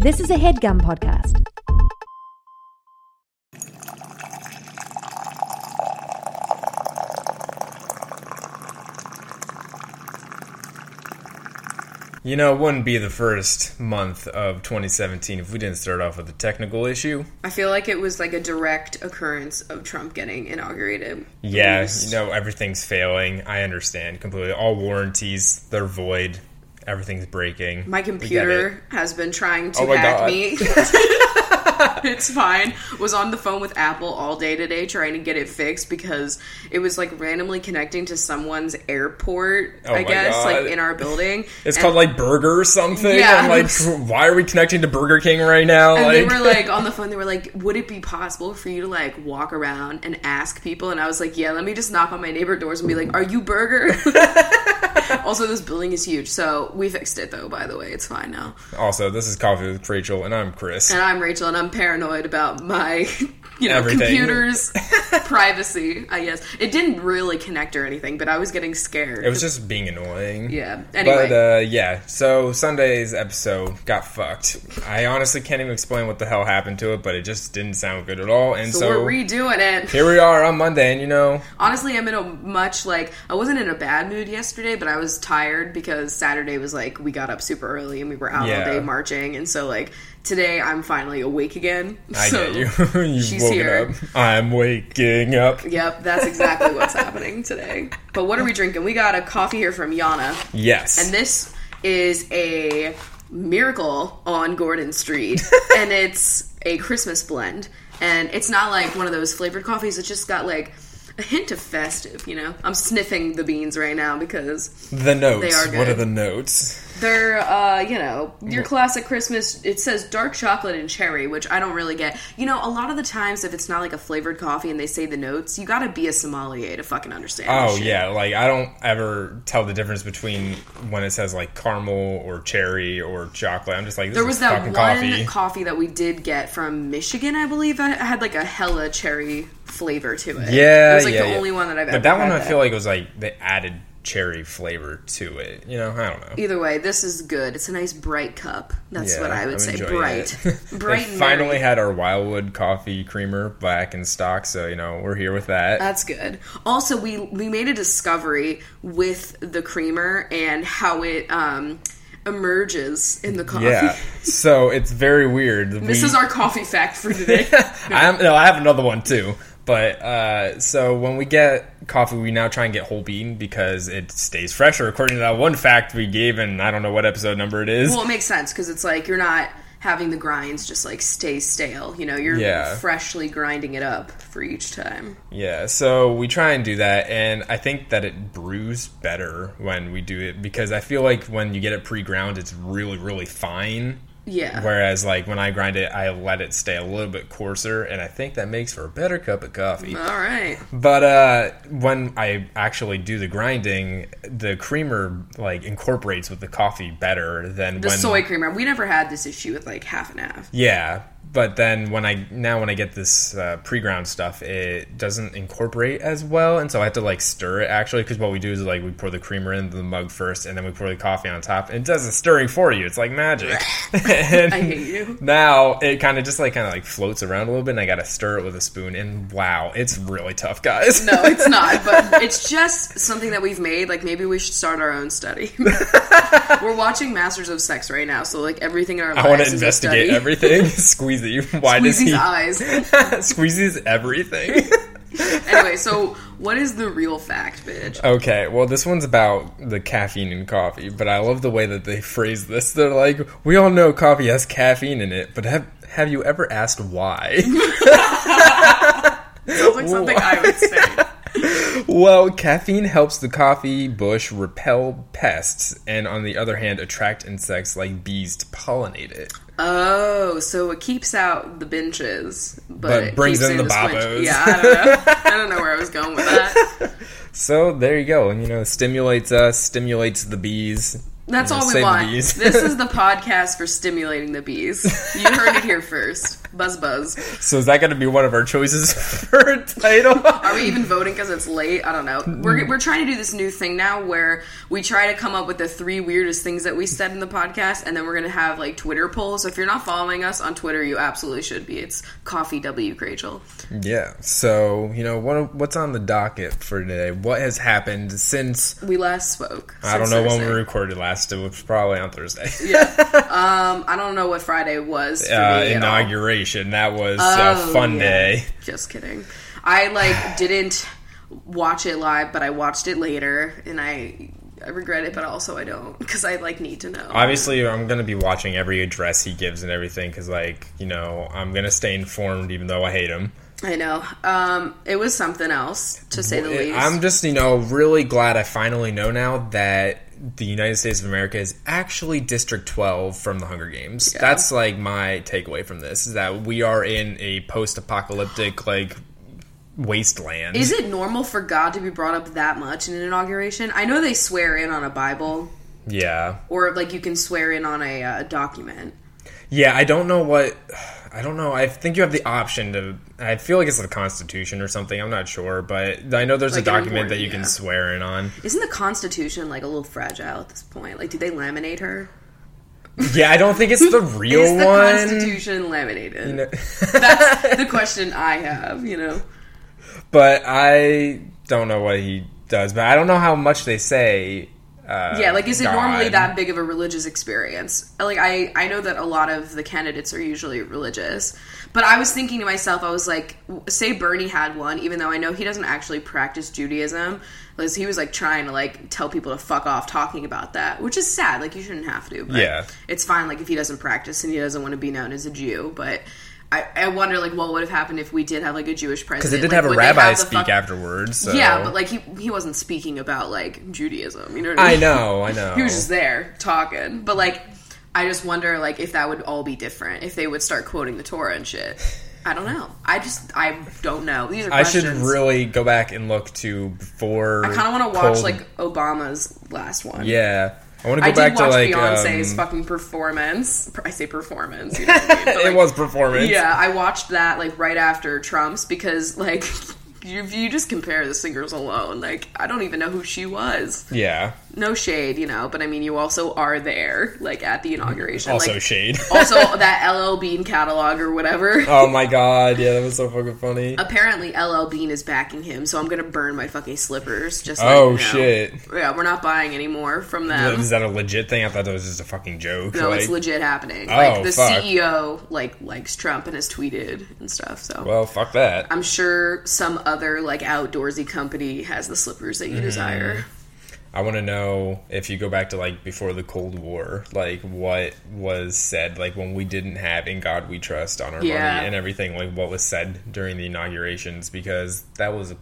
This is a HeadGum podcast. You know, it wouldn't be the first month of 2017 if we didn't start off with a technical issue. I feel like it was like a direct occurrence of Trump getting inaugurated. Yeah, It was- you know, everything's failing. I understand completely. All warranties, they're void. Everything's breaking. My We get it. computer has been trying to Oh hack God. me. it's fine. Was on the phone with Apple all day today trying to get it fixed because it was like randomly connecting to someone's airport, Oh I guess, God. like in our building. It's And- called like Burger or something. Yeah. I'm like, why are we connecting to Burger King right now? And like, they were like on the phone. They were like, "Would it be possible for you to like walk around and ask people?" And I was like, "Yeah, let me just knock on my neighbor doors and be like, are you Burger?" also, this building is huge, so we fixed it though. By the way, it's fine now. also, this is Coffee with Rachel, and I'm Chris. And I'm Rachel, and I'm paranoid about my, you know, Everything. computer's privacy. I guess it didn't really connect or anything, but I was getting scared. It was just being annoying. yeah. Anyway, But uh, yeah, so Sunday's episode got fucked. I honestly can't even explain what the hell happened to it, but it just didn't sound good at all. And so, so, we're redoing it. here we are on Monday, and you know, Honestly, I'm in a much like I wasn't in a bad mood yesterday, but I was tired because Saturday was like we got up super early and we were out Yeah. all day marching, and so like today I'm finally awake again. I so, get you. You've she's woken here. up. I'm waking up. Yep, that's exactly what's happening today. But what are we drinking? We got a coffee here from Yana, Yes. and this is a miracle on Gordon Street, and it's a Christmas blend, and it's not like one of those flavored coffees. It's just got like a hint of festive. You know, I'm sniffing the beans right now because the notes. They are good. What are the notes? they're, uh, you know, your classic Christmas. It says dark chocolate and cherry, which I don't really get. You know, a lot of the times if it's not like a flavored coffee and they say the notes, you got to be a sommelier to fucking understand. Oh yeah, like I don't ever tell the difference between when it says like caramel or cherry or chocolate. I'm just like this There was that one coffee. coffee. that we did get from Michigan, I believe. I had like a hella cherry flavor to it. Yeah, it was like yeah, the yeah. only one that I've But that one, I feel like it was like they added cherry flavor to it. You know, I don't know. Either way, this is good. It's a nice bright cup. That's Yeah, what I would I'm say. Bright, bright. finally had our Wildwood coffee creamer back in stock, so you know we're here with that. That's good. Also, we we made a discovery with the creamer and how it um, emerges in the coffee. yeah, so it's very weird. This We- is our coffee fact for today. I am, no, I have another one too. But uh, so when we get coffee, we now try and get whole bean because it stays fresher, according to that one fact we gave, and I don't know what episode number it is. well, it makes sense because it's like you're not having the grinds just like stay stale. You know, you're Yeah. freshly grinding it up for each time. Yeah, so we try and do that, and I think that it brews better when we do it because I feel like when you get it pre-ground, it's really, really fine. Yeah. Whereas, like when I grind it, I let it stay a little bit coarser, and I think that makes for a better cup of coffee. All right. But uh, when I actually do the grinding, the creamer like incorporates with the coffee better than The when soy creamer. We never had this issue with like half and half. Yeah, but then when I now when I get this uh, pre-ground stuff, it doesn't incorporate as well, and so I have to like stir it actually because what we do is like we pour the creamer into the mug first, and then we pour the coffee on top, and it does the stirring for you. It's like magic. I hate you. Now it kind of just like kind of like floats around a little bit, and I got to stir it with a spoon, and wow, it's really tough, guys. No, it's not. But it's just something that we've made. Like maybe we should start our own study. We're watching Masters of Sex right now, so like everything in our lives I want to investigate everything. Squeezy, why does Squeezy's he? eyes. Squeezy's everything. anyway, so what is the real fact, bitch? Okay, well, this one's about the caffeine in coffee, but I love the way that they phrase this. They're like, we all know coffee has caffeine in it, but have have you ever asked why? Sounds like something I would say. well, caffeine helps the coffee bush repel pests, and on the other hand, attract insects like bees to pollinate it. Oh, so it keeps out the benches, but, But it brings keeps in the babos. Yeah, I don't know. I don't know where I was going with that. So there you go, and you know, stimulates us, stimulates the bees. That's all we want. bees. this is the podcast for stimulating the bees. You heard it here first. Buzz buzz. So is that going to be one of our choices for a title? Are we even voting because it's late? I don't know. We're, we're trying to do this new thing now where we try to come up with the three weirdest things that we said in the podcast, and then we're going to have like Twitter polls. So if you're not following us on Twitter, you absolutely should be. It's Coffee W Rachel. yeah. So you know what? What's on the docket for today? What has happened since? We last spoke. I don't know when we recorded last. It was probably on Thursday. Yeah. Um, I don't know what Friday was. For uh, me at all. inauguration. That was Oh, a fun yeah. day. Just kidding. I like didn't watch it live, but I watched it later, and I I regret it, but also I don't because I like need to know. Obviously, I'm gonna be watching every address he gives and everything because, like, you know, I'm gonna stay informed even though I hate him. I know. Um, it was something else to say the least. I'm just, you know, really glad I finally know now that the United States of America is actually District 12 from the Hunger Games. Yeah. That's like my takeaway from this is that we are in a post-apocalyptic like wasteland. Is it normal for God to be brought up that much in an inauguration? I know they swear in on a Bible, Yeah. or like you can swear in on a uh, document. Yeah, I don't know what I don't know. I think you have the option to I feel like it's the Constitution or something. I'm not sure, but I know there's Like a document that you can swear in on. Isn't the Constitution like a little fragile at this point? Like, did they laminate her? Yeah, I don't think it's the real one. Is the one. Constitution laminated? You know- That's the question I have. You know. but I don't know what he does. But I don't know how much they say. Uh, Yeah, like is it God. normally that big of a religious experience? Like I I know that a lot of the candidates are usually religious. But I was thinking to myself I was like say Bernie had one even though I know he doesn't actually practice Judaism because he was like trying to like tell people to fuck off talking about that, which is sad. Like you shouldn't have to. But Yeah. It's fine like if he doesn't practice and he doesn't want to be known as a Jew, but I, I wonder like what would have happened if we did have like a Jewish president Because they did Like, have a rabbi the speak fuck- afterwards. So. Yeah, but like he he wasn't speaking about like Judaism. You know what I I know, I know. he was just there talking. But like, I just wonder like if that would all be different if they would start quoting the Torah and shit. I don't know. I just I don't know. These are I should really go back and look to before. I kind of want to watch Cold- like Obama's last one. Yeah, I want to go I back did watch to like Beyonce's um, fucking performance. I say performance. You know I mean? But, it was performance. Yeah, I watched that like right after Trump's because like you, if you just compare the singers alone, like I don't even know who she was. Yeah. No shade, you know, but I mean you also are there like at the inauguration. Also like, shade. also that LL Bean catalog or whatever. oh my god, yeah, that was so fucking funny. Apparently LL Bean is backing him, so I'm gonna burn my fucking slippers. Just Oh, you know. shit. Yeah, we're not buying anymore from them. Is that a legit thing? I thought that was just a fucking joke. No, like, it's legit happening. Oh, like the fuck. CEO like likes Trump and has tweeted and stuff. So Well, fuck that. I'm sure some other like outdoorsy company has the slippers that you Mm-hmm. desire. I want to know if you go back to like before the Cold War, like what was said, like when we didn't have "In God We Trust" on our Yeah. money and everything, like what was said during the inaugurations, because that was a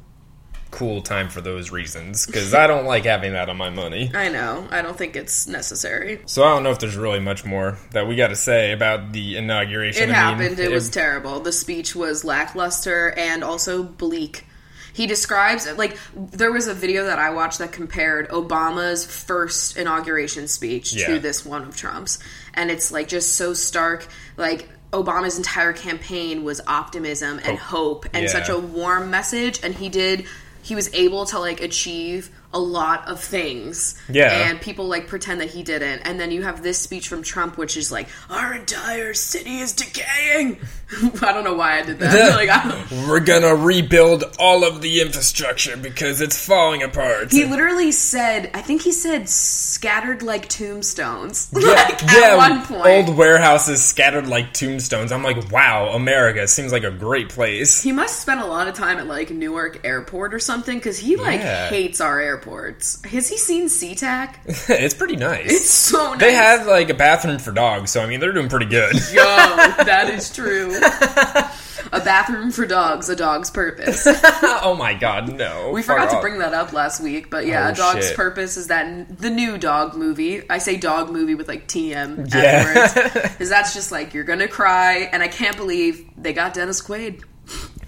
cool time for those reasons. Because I don't like having that on my money. I know. I don't think it's necessary. So I don't know if there's really much more that we got to say about the inauguration. It I mean, happened. It was terrible. The speech was lackluster and also bleak. He describes like there was a video that I watched that compared Obama's first inauguration speech Yeah. to this one of Trump's, and it's like just so stark. Like Obama's entire campaign was optimism and hope and Yeah. such a warm message, and he did. He was able to like achieve a lot of things. Yeah. And people like pretend that he didn't. And then you have this speech from Trump, which is like, our entire city is decaying. I don't know why I did that. like, I We're gonna rebuild all of the infrastructure because it's falling apart. he literally said, I think he said scattered like tombstones. yeah, like, yeah, at one point. old warehouses scattered like tombstones. I'm like, wow, America seems like a great place. he must spend a lot of time at like Newark Airport or something because he like Yeah. hates our airports. Has he seen SeaTac? it's pretty nice. It's so nice. they have like a bathroom for dogs, so I mean they're doing pretty good. Yo, that is true. a bathroom for dogs, a dog's purpose. oh my god, no. We forgot to off. bring that up last week, but yeah, Oh, a dog's shit. purpose is that the new dog movie. I say dog movie with like TM Yeah. afterwards, because that's just like you're gonna cry, and I can't believe they got Dennis Quaid.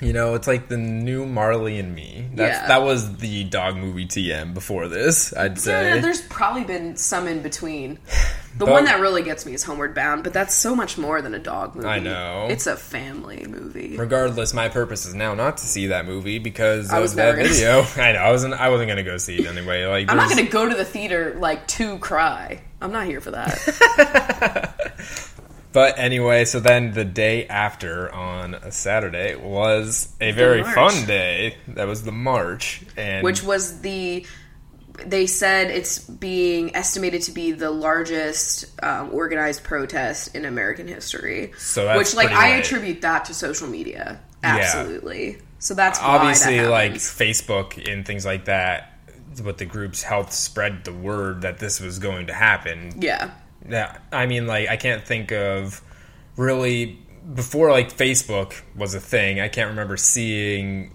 You know, it's like the new Marley and Me. That's, Yeah. That was the dog movie TM before this, I'd say. Yeah, there's probably been some in between. The But- one that really gets me is Homeward Bound, but that's so much more than a dog movie. I know. It's a family movie. Regardless, my purpose is now not to see that movie because I was of that video. I know. I wasn't, I wasn't going to go see it anyway. Like, I'm not going to go to the theater like to cry. I'm not here for that. But anyway, so then the day after on a Saturday was a very fun day. That was the march, and which was the they said it's being estimated to be the largest um, organized protest in American history. So that's which, like, I right. attribute that to social media. Yeah. Absolutely. So that's obviously that like. Facebook and things like that. What the groups helped spread the word that this was going to happen. yeah. Yeah, I mean, like I can't think of really before like Facebook was a thing. I can't remember seeing.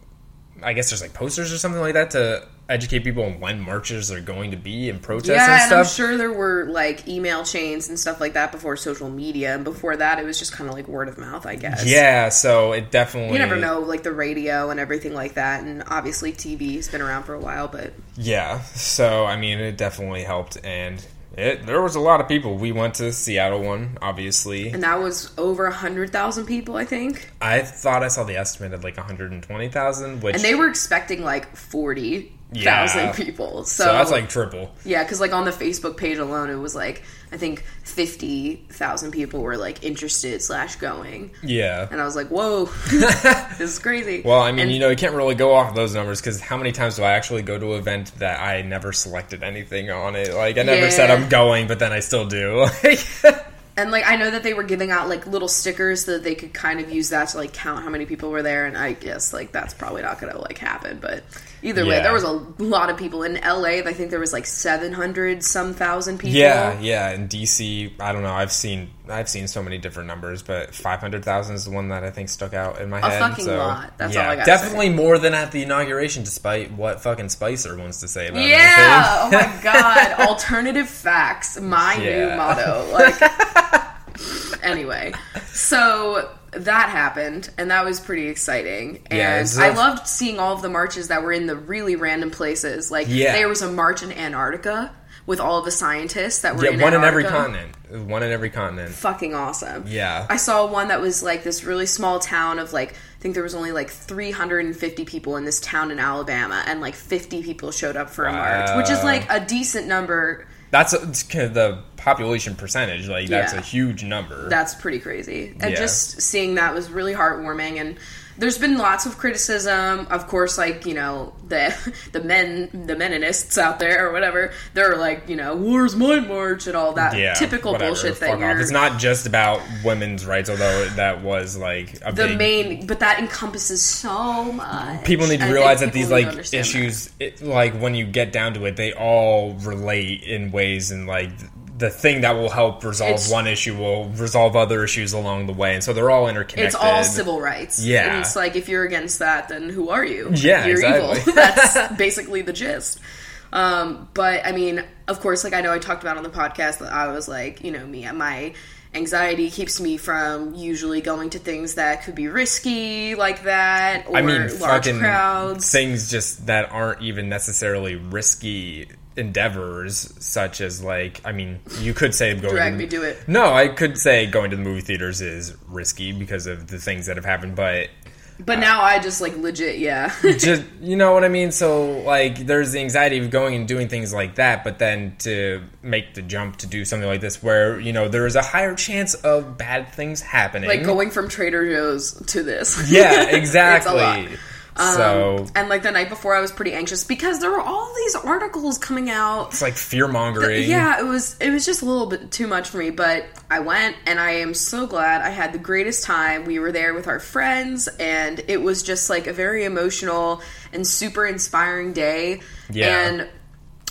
I guess there's like posters or something like that to educate people on when marches are going to be and protests Yeah, and and. I'm sure there were like email chains and stuff like that before social media, and before that, it was just kind of like word of mouth, I guess. Yeah, so it definitely you never know, like the radio and everything like that, and obviously TV has been around for a while, but Yeah, so I mean, it definitely helped, and it there was a lot of people. We went to the Seattle one, obviously. and that was over a hundred thousand people, I think. I thought I saw the estimate of like 120,000, which and they were expecting like 40,000 Yeah. people. So, so that's like triple. yeah, because like on the Facebook page alone, it was like I think 50,000 people were like interested slash going, Yeah. and I was like, whoa, this is crazy. Well, I mean, And- you know, you can't really go off of those numbers because how many times do I actually go to an event that I never selected anything on it? Like, I never said I'm going, but then I still do. Like, And like I know that they were giving out like little stickers so that they could kind of use that to like count how many people were there and I guess like that's probably not gonna like happen. But either way, there was a lot of people. In LA, I think there was like seven hundred some thousand people. yeah, yeah. In DC, I don't know. I've seen I've seen so many different numbers, but 500,000 is the one that I think stuck out in my A head. A fucking so, lot. That's yeah, all I gotta definitely more than at the inauguration, despite what fucking Spicer wants to say about Yeah. Oh my god. Alternative facts. My new motto. Like. anyway, so that happened, and that was pretty exciting. And Yeah, it's I a- loved seeing all of the marches that were in the really random places. Like Yeah. there was a march in Antarctica with all of the scientists that were Yeah, in one in every continent. One in every continent. Fucking awesome. Yeah. I saw one that was like this really small town of like I think there was only like 350 people in this town in Alabama and like 50 people showed up for a march, which is like a decent number. That's a, kind of the population percentage. Like that's Yeah. a huge number. That's pretty crazy. And Yeah. just seeing that was really heartwarming and there's been lots of criticism, of course, like you know the the men, the meninists out there or whatever. They're like, you know, where's my march and all that yeah, typical whatever, bullshit off. It's not just about women's rights, although that was like a the big main, but that encompasses so much. people need to I realize that these like issues it, like when you get down to it they all relate in ways and like the thing that will help resolve It's- one issue will resolve other issues along the way and so they're all interconnected It's all civil rights. Yeah. And it's like if you're against that, then who are you? Yeah, You're exactly. evil. That's basically the gist. Um, but I mean, of course, like I know I talked about on the podcast that I was like, you know, me my anxiety keeps me from usually going to things that could be risky like that or i mean large crowds. things just that aren't even necessarily risky endeavors such as like i mean you could say going Drag to, me to it. no i could say going to the movie theaters is risky because of the things that have happened but But uh, now I just like legit, yeah. just you know what I mean. So like, there's the anxiety of going and doing things like that, but then to make the jump to do something like this, where you know there is a higher chance of bad things happening. like going from Trader Joe's to this. yeah, exactly. Lot. so And like the night before, I was pretty anxious because there were all these articles coming out it's like fear mongering. Yeah, it was it was just a little bit too much for me, but I went and I am so glad. I had the greatest time. We were there with our friends and it was just like a very emotional and super inspiring day. Yeah. And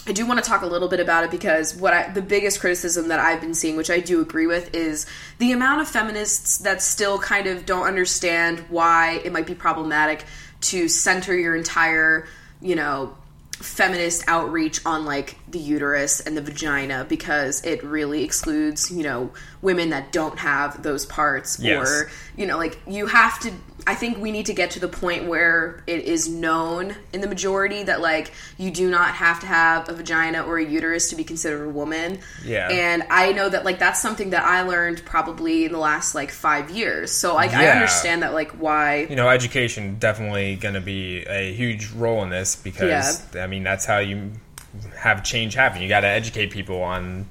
I do want to talk a little bit about it because what I, the biggest criticism that I've been seeing, which I do agree with, is the amount of feminists that still kind of don't understand why it might be problematic to center your entire, you know, feminist outreach on like the uterus and the vagina because it really excludes, you know, women that don't have those parts Yes. or, you know, like you have to I think we need to get to the point where it is known in the majority that like you do not have to have a vagina or a uterus to be considered a woman. Yeah. And I know that like that's something that I learned probably in the last like 5 years. So like I understand that like why you know, education definitely going to be a huge role in this because I mean that's how you have change happen. You got to educate people on,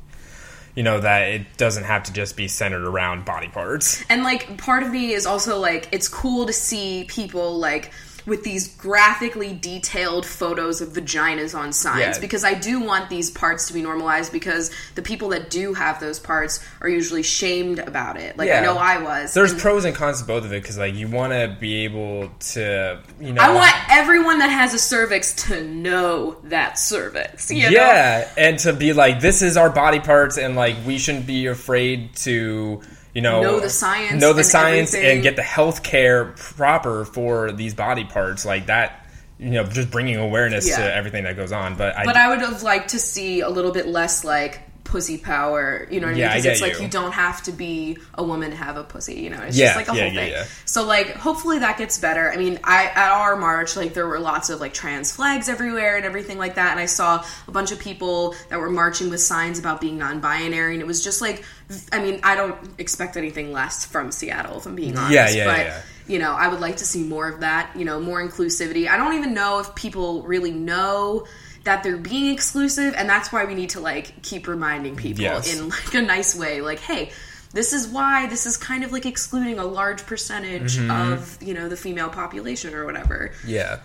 you know, that it doesn't have to just be centered around body parts. And like part of me is also like it's cool to see people like with these graphically detailed photos of vaginas on signs Yeah. because I do want these parts to be normalized because the people that do have those parts are usually shamed about it. Like I know I was. There's And pros and cons to both of it because like you want to be able to, you know, I want everyone that has a cervix to know that cervix. You know? yeah, and to be like, this is our body parts, and like we shouldn't be afraid to, you know, Know the science know the and science, everything. and get the health care proper for these body parts, like that. You know, just bringing awareness Yeah. to everything that goes on. But I, But I would have liked to see a little bit less like pussy power, you know what I mean? Because it's like you. you don't have to be a woman to have a pussy, you know? It's Yeah, just like a yeah, whole yeah, thing. yeah. So like hopefully that gets better. I mean, I at our march, like there were lots of like trans flags everywhere and everything like that, and I saw a bunch of people that were marching with signs about being non-binary, and it was just like I mean, I don't expect anything less from Seattle, if I'm being honest. Yeah, yeah, but yeah. you know, I would like to see more of that, you know, more inclusivity. I don't even know if people really know that they're being exclusive and that's why we need to like keep reminding people Yes. in like a nice way like hey this is why this is kind of like excluding a large percentage Mm-hmm. of you know the female population or whatever yeah.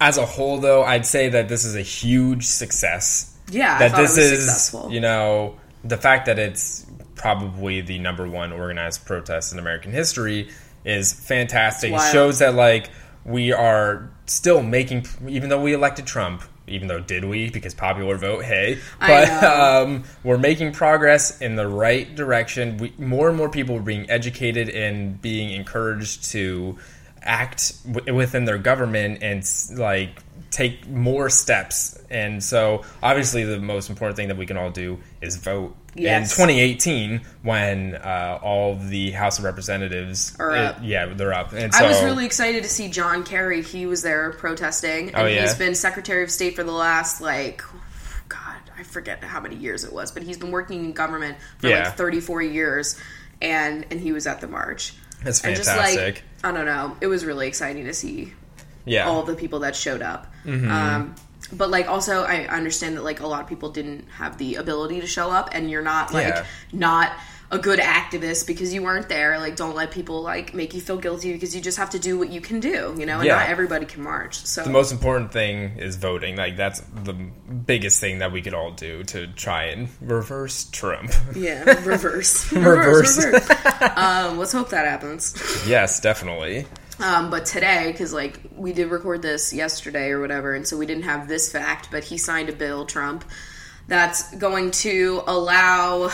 As a whole, though, I'd say that this is a huge success. yeah that this is, successful you know, the fact that it's probably the number one organized protest in American history is fantastic. It shows that like we are still making, even though we elected Trump. Even though did we? Because popular vote, hey, but um, we're making progress in the right direction. We, more and more people are being educated and being encouraged to act w- within their government and like take more steps. And so, obviously, the most important thing that we can all do is vote. Yes. In 2018, when uh, all the House of Representatives Are up. yeah, they're up. And so, I was really excited to see John Kerry. He was there protesting, and Oh, yeah? he's been Secretary of State for the last like, God, I forget how many years it was, but he's been working in government for Yeah. like 34 years, and and he was at the march. That's And just fantastic. like I don't know, it was really exciting to see yeah, all the people that showed up. Mm-hmm. Um, but like also, I understand that like a lot of people didn't have the ability to show up, and you're not like Yeah. not a good activist because you weren't there. Like, don't let people like make you feel guilty because you just have to do what you can do, you know. And Yeah. not everybody can march. So the most important thing is voting. Like that's the biggest thing that we could all do to try and reverse Trump. yeah, reverse, Reverse. reverse. um, let's hope that happens. yes, definitely. Um, but today, because like we did record this yesterday or whatever, and so we didn't have this fact, but he signed a bill, Trump, that's going to allow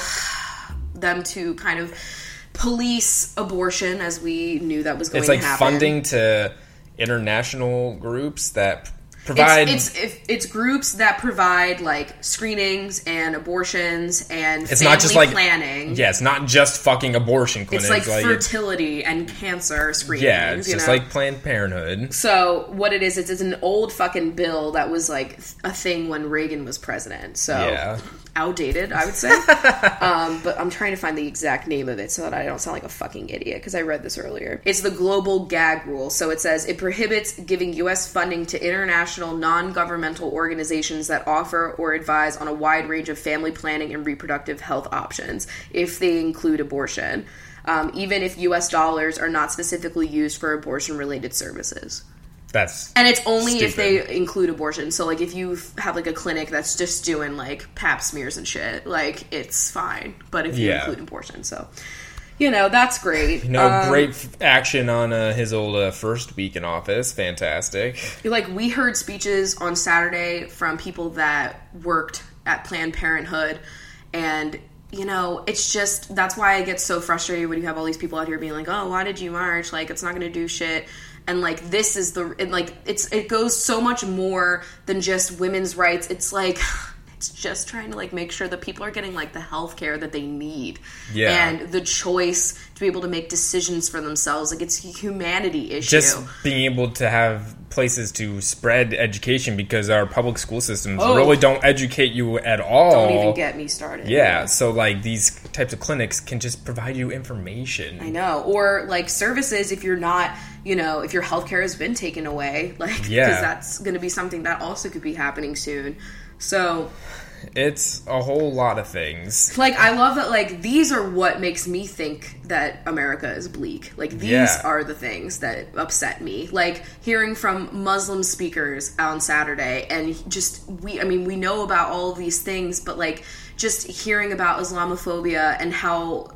them to kind of police abortion as we knew that was going It's like to happen. funding to international groups that provide. It's, it's it's groups that provide like screenings and abortions and It's family not just like planning. Yeah, it's not just fucking abortion clinics. it's- like fertility and cancer screenings. yeah, it's you just know? like Planned Parenthood. So what it is, it's, it's an old fucking bill that was like a thing when Reagan was president. So Yeah. Outdated, I would say. um, but I'm trying to find the exact name of it so that I don't sound like a fucking idiot because I read this earlier. It's the Global Gag Rule. So it says it prohibits giving U.S. funding to international non-governmental organizations that offer or advise on a wide range of family planning and reproductive health options, if they include abortion. Um, even if U.S. dollars are not specifically used for abortion-related services. That's And it's only if they include abortion. So, like, if you have like a clinic that's just doing like pap smears and shit, like it's fine. But if you Yeah. include abortion, so you know that's great. you know Um, great action on uh, his old uh, first week in office. Fantastic. Like we heard speeches on Saturday from people that worked at Planned Parenthood, and you know it's just that's why I get so frustrated when you have all these people out here being like, "Oh, why did you march? Like it's not going to do shit." And like this is the and like it's it goes so much more than just women's rights. It's like It's just trying to like make sure that people are getting like the health care that they need. Yeah. And the choice to be able to make decisions for themselves. Like it's a humanity issue. just being able to have places to spread education because our public school systems Oh. really don't educate you at all. Don't even get me started. yeah, so like these types of clinics can just provide you information. I know. Or like services if you're not, you know, if your healthcare has been taken away, like because Yeah. that's going to be something that also could be happening soon. So, It's a whole lot of things. like I love that like these are what makes me think that America is bleak. Like these Yeah. are the things that upset me. Like hearing from Muslim speakers on Saturday and just we I mean we know about all of these things but like just hearing about Islamophobia and how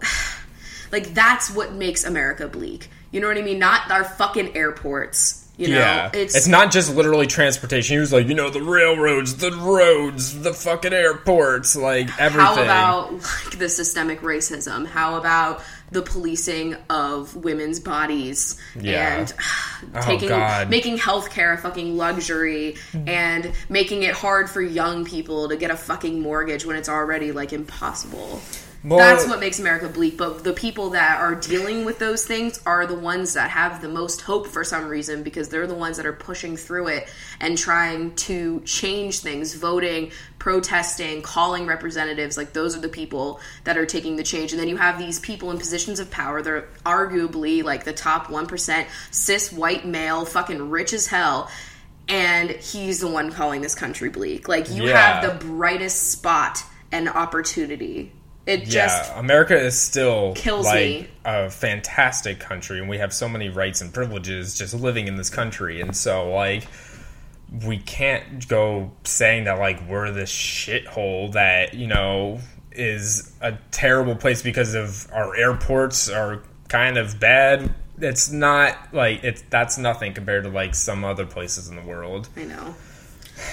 like that's what makes America bleak. You know what I mean? Not our fucking airports. You know, yeah, it's, it's, not just literally transportation. He was like, you know, the railroads, the roads, the fucking airports, like everything. How about like the systemic racism? How about the policing of women's bodies Yeah. and Oh, taking God. making healthcare a fucking luxury and making it hard for young people to get a fucking mortgage when it's already like impossible. Well- That's what makes America bleak. But the people that are dealing with those things are the ones that have the most hope for some reason because they're the ones that are pushing through it and trying to change things, voting, protesting, calling representatives. Like those are the people that are taking the change. And then you have these people in positions of power. They're arguably like the top 1% cis white male, fucking rich as hell. And he's the one calling this country bleak. Like you Yeah. have the brightest spot and opportunity. It yeah, just America is still kills like me. a fantastic country, and we have so many rights and privileges just living in this country, and so like we can't go saying that like we're this shithole that you know is a terrible place because of our airports are kind of bad. It's not like it's that's nothing compared to like some other places in the world. I know.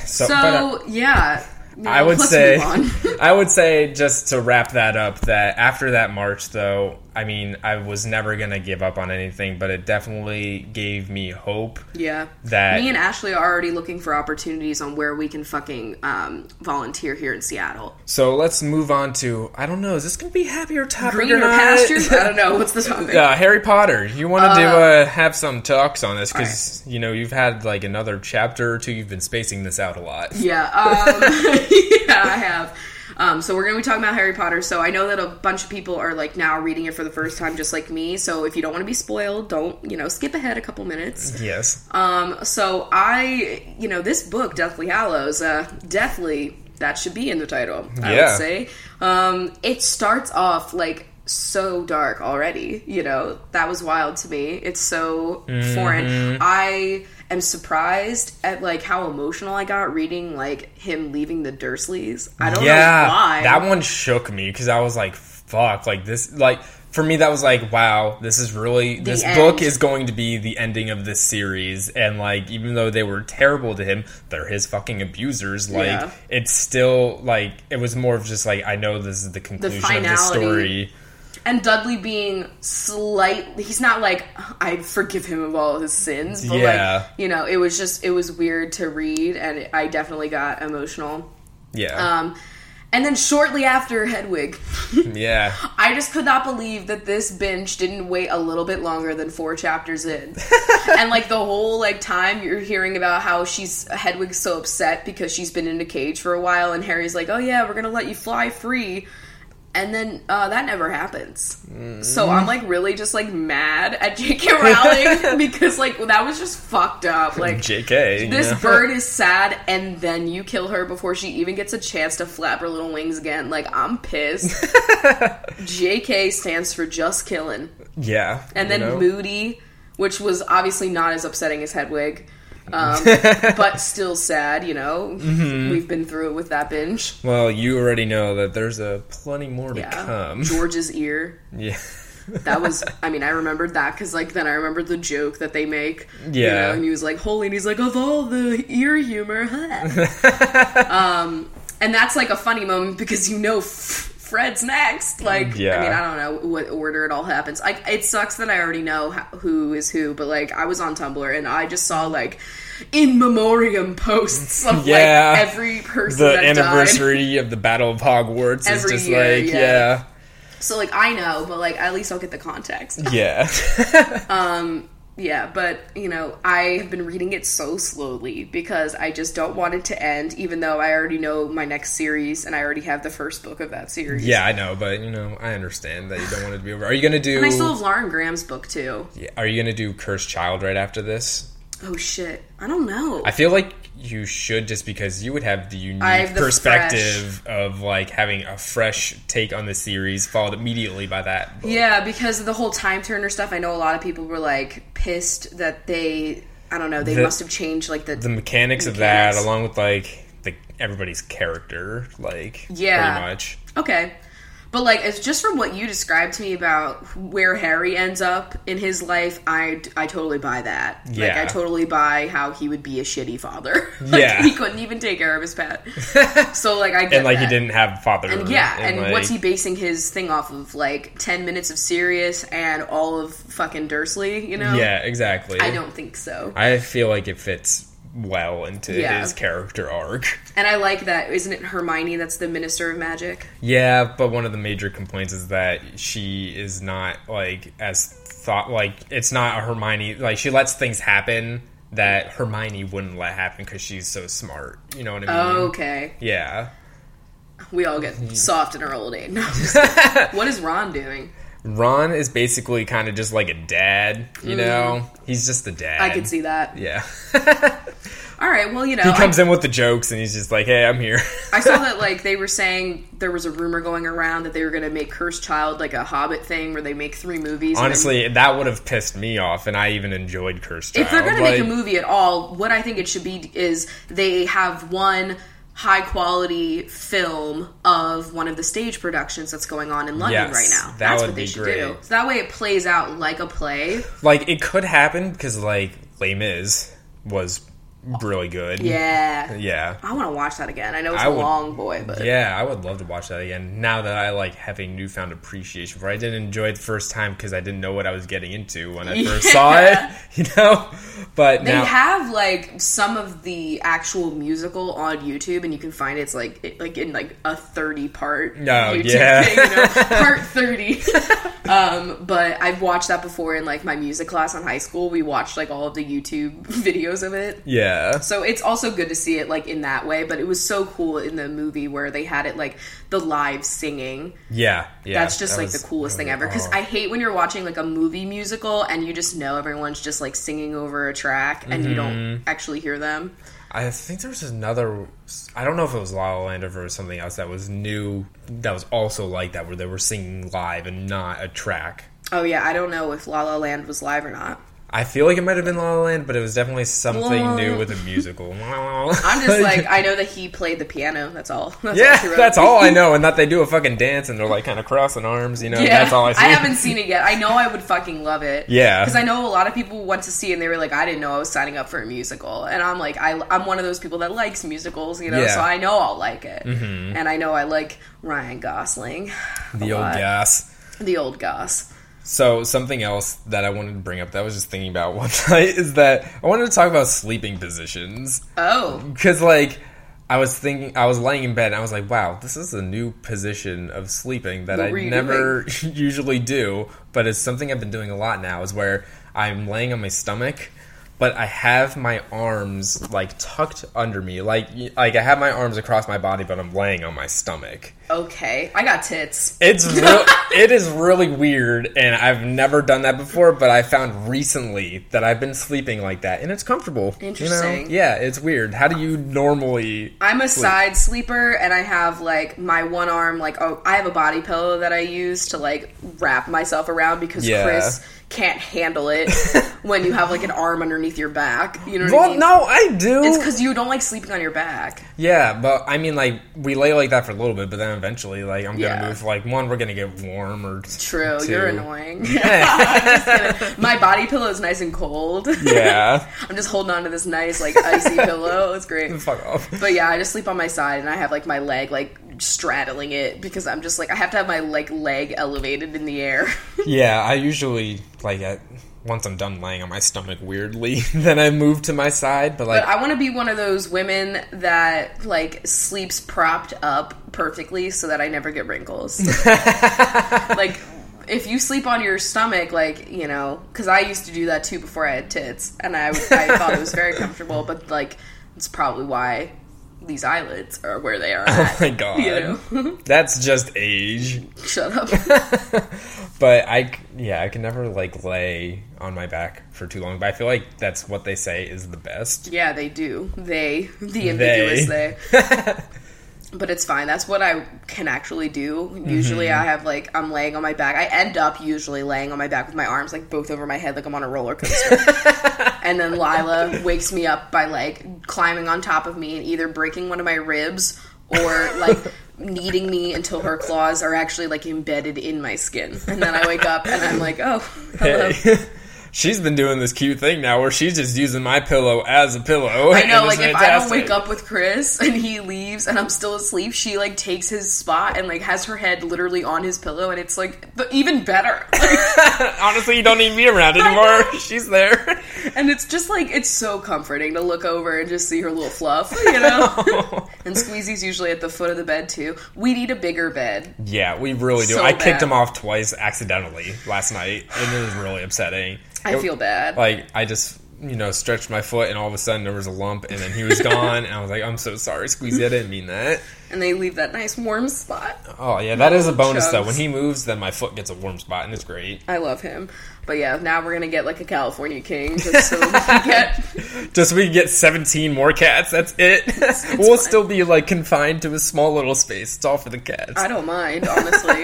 So, So, but, uh, yeah. I would say. I would say, just to wrap that up, that after that march, though, I mean, I was never gonna give up on anything, but it definitely gave me hope. yeah. That- Me and Ashley are already looking for opportunities on where we can fucking um, volunteer here in Seattle. So let's move on to I don't know, is this gonna be happier topic or not? pastures? I don't know. What's the topic? Uh, Harry Potter. You want to do uh, have some talks on this because you know you've had like another chapter or two. You've been spacing this out a lot. Yeah, um, yeah, I have. Um, so we're gonna be talking about Harry Potter. So I know that a bunch of people are like now reading it for the first time, just like me. So if you don't want to be spoiled, don't you know skip ahead a couple minutes. Yes. Um, so I, you know, this book, Deathly Hallows, uh, deathly. That should be in the title. I Yeah. would say. Um, it starts off like so dark already. You know, that was wild to me. It's so Mm-hmm. foreign. I am surprised at like how emotional I got reading like him leaving the Dursleys. I don't yeah, know why. that one shook me because I was like, "Fuck!" Like this, like for me, that was like, "Wow, this is really this end. book is going to be the ending of this series." And like, even though they were terrible to him, they're his fucking abusers. Like, Yeah. it's still like it was more of just like, I know this is the conclusion of the story. And Dudley being slight he's not like I forgive him of all his sins but Yeah. like you know it was just it was weird to read and it, I definitely got emotional Yeah, um and then shortly after Hedwig yeah, I just could not believe that this binge didn't wait a little bit longer than four chapters in. and like the whole like time you're hearing about how she's Hedwig's so upset because she's been in a cage for a while and Harry's like, "Oh yeah, we're going to let you fly free." And then uh, that never happens. So I'm like really just like mad at J.K. Rowling because like that was just fucked up. Like J.K. this know? bird is sad, and then you kill her before she even gets a chance to flap her little wings again. Like, I'm pissed. JK stands for just killing. yeah, And then know? Moody, which was obviously not as upsetting as Hedwig, um, but still sad, you know? Mm-hmm. We've been through it with that binge. Well, you already know that there's a plenty more to come. George's ear. Yeah. That was, I mean, I remembered that because, like, then I remembered the joke that they make. you Yeah. know, and he was like, holy, and he's like, of all the ear humor, huh? um, and that's like a funny moment because you know f- Fred's next. Like, Yeah. I mean, I don't know what order it all happens. I, it sucks that I already know ho- who is who, but like, I was on Tumblr and I just saw like in memoriam posts of Yeah. like every person the that died. anniversary of the Battle of Hogwarts Every is just year, like yeah. yeah. So like, I know, but like, at least I'll get the context. Yeah. Um, Yeah, but you know, I have been reading it so slowly because I just don't want it to end, even though I already know my next series and I already have the first book of that series. yeah, I know, but you know, I understand that you don't want it to be over. Are you gonna do And I still have Lauren Graham's book too. Yeah, Are you gonna do Cursed Child right after this? Oh shit. I don't know. I feel like you should just because you would have the unique have the perspective of like having a fresh take on the series followed immediately by that. book. yeah, because of the whole time turner stuff, I know a lot of people were like pissed that they I don't know, they The- must have changed like the, The mechanics of that, along with like the everybody's character, like Yeah. pretty much. Okay. But like it's just from what you described to me about where Harry ends up in his life, I, I totally buy that. Like I totally buy how he would be a shitty father. like, Yeah. he couldn't even take care of his pet. so like I And like he didn't have father. And yeah, and, like, what's he basing his thing off of? Like ten minutes of Sirius and all of fucking Dursley, you know? Yeah, exactly. I don't think so. I feel like it fits well into Yeah. his character arc. And I like that. Isn't it Hermione that's the Minister of Magic? Yeah, but one of the major complaints is that she is not like as thought like it's not a Hermione like she lets things happen that Hermione wouldn't let happen because she's so smart. You know what I mean? Okay. Yeah. We all get hmm. soft in our old age. No, I'm just kidding. what is Ron doing? Ron is basically kind of just like a dad. You know, he's just a dad. Mm. I could see that. Yeah. All right, well, you know, he I, comes in with the jokes and he's just like, "Hey, I'm here." I saw that like they were saying there was a rumor going around that they were going to make Cursed Child like a Hobbit thing where they make three movies. and then- Honestly, that would have pissed me off, and I even enjoyed Cursed Child. if they're going to make a movie at all, what I think it should be is they have one high quality film of one of the stage productions that's going on in London Yes, right now. that That's would what they be should great. do. So that way it plays out like a play. like it could happen because like Les Mis was really good. Yeah. Yeah. I want to watch that again. I know it's I a would- long boy, but Yeah, I would love to watch that again. Now that I like have a newfound appreciation for it. I didn't enjoy it the first time because I didn't know what I was getting into when I first saw it. You know, but They now have like some of the actual musical on YouTube, and you can find it's like it, like in like a thirty part Oh, YouTube yeah. thing, you know, part thirty. um, but I've watched that before in like my music class in high school. We watched like all of the YouTube videos of it. yeah, So it's also good to see it like in that way, but it was so cool in the movie where they had it like the live singing. yeah, yeah. That's just that like was the coolest thing ever. Because oh. I hate when you're watching like a movie musical and you just know everyone's just like singing over a track and you don't Mm-hmm. actually hear them. I think there was another. I don't know if it was La La Land or if it was something else that was new. That was also like that, where they were singing live and not a track. Oh yeah, I don't know if La La Land was live or not. I feel like it might have been La La Land, but it was definitely something new with a musical. I'm just like I know that he played the piano. That's all. That's all yeah, wrote. that's all I know, and that they do a fucking dance and they're like kind of crossing arms. You know, Yeah, that's all I see. I haven't seen it yet. I know I would fucking love it. Yeah. because I know a lot of people went to see, it and they were like, "I didn't know I was signing up for a musical," and I'm like, I, I'm one of those people that likes musicals, you know, Yeah. so I know I'll like it, mm-hmm. and I know I like Ryan Gosling, the old lot. gas. the old Goss. So something else that I wanted to bring up that I was just thinking about one night is that I wanted to talk about sleeping positions Oh, because like I was thinking I was laying in bed and I was like, wow, this is a new position of sleeping that I never usually do, but it's something I've been doing a lot now. Is where I'm laying on my stomach. But I have my arms like tucked under me, like like I have my arms across my body, but I'm laying on my stomach. okay. I got tits. It's real, it is really weird, and I've never done that before. But I found recently that I've been sleeping like that, and it's comfortable. You know? Interesting. Yeah, it's weird. How do you normally? I'm a sleep? side sleeper, and I have like my one arm, like oh, I have a body pillow that I use to like wrap myself around because Yeah. Chris can't handle it when you have like an arm underneath your back. You know what I Well, mean? no, I do. It's because you don't like sleeping on your back. yeah, but I mean, like we lay like that for a little bit, but then eventually, like I'm gonna Yeah. move. Like one, we're gonna get warm, or True, two. you're annoying. Just. My body pillow is nice and cold. Yeah, I'm just holding on to this nice like icy pillow. It's great. fuck off. But yeah, I just sleep on my side, and I have like my leg like straddling it because I'm just like I have to have my like leg elevated in the air. Yeah, I usually like once I'm done laying on my stomach weirdly, then I move to my side. But like, But I want to be one of those women that like sleeps propped up perfectly so that I never get wrinkles. like if you sleep on your stomach, like you know, because I used to do that too before I had tits, and I I thought it was very comfortable. But like it's probably why these eyelids are where they are oh my god, You know? that's just age. Shut up. But I, yeah, I can never like lay on my back for too long. But I feel like that's what they say is the best. Yeah, they do. They, the ambiguous they. But it's fine. That's what I can actually do. Usually, Mm-hmm. I have like I'm laying on my back. I end up usually laying on my back with my arms like both over my head, like I'm on a roller coaster. and then Lila wakes me up by like climbing on top of me and either breaking one of my ribs or like kneading me until her claws are actually like embedded in my skin. And then I wake up and I'm like, oh, hello. Hey. She's been doing this cute thing now where she's just using my pillow as a pillow. I know, like if I don't wake up with Chris and he leaves and I'm still asleep, she like takes his spot and like has her head literally on his pillow, and it's like even better. Like, Honestly, you don't need me around anymore. She's there. and it's just like it's so comforting to look over and just see her little fluff, you know. And Squeezy's usually at the foot of the bed too. We need a bigger bed. Yeah, we really do. So I kicked bad. him off twice accidentally last night, and it was really upsetting. I It- feel bad. like I just you know stretched my foot, and all of a sudden there was a lump, and then he was gone, and I was like, I'm so sorry, Squeezy, I didn't mean that. and they leave that nice warm spot. Oh yeah, that is a bonus though. When he moves, then my foot gets a warm spot, and it's great. I love him. But yeah, now we're gonna get like a California king just so we can get Just so we can get 17 more cats. That's it. we'll fine. still be like confined to a small little space. It's all for the cats. I don't mind, honestly.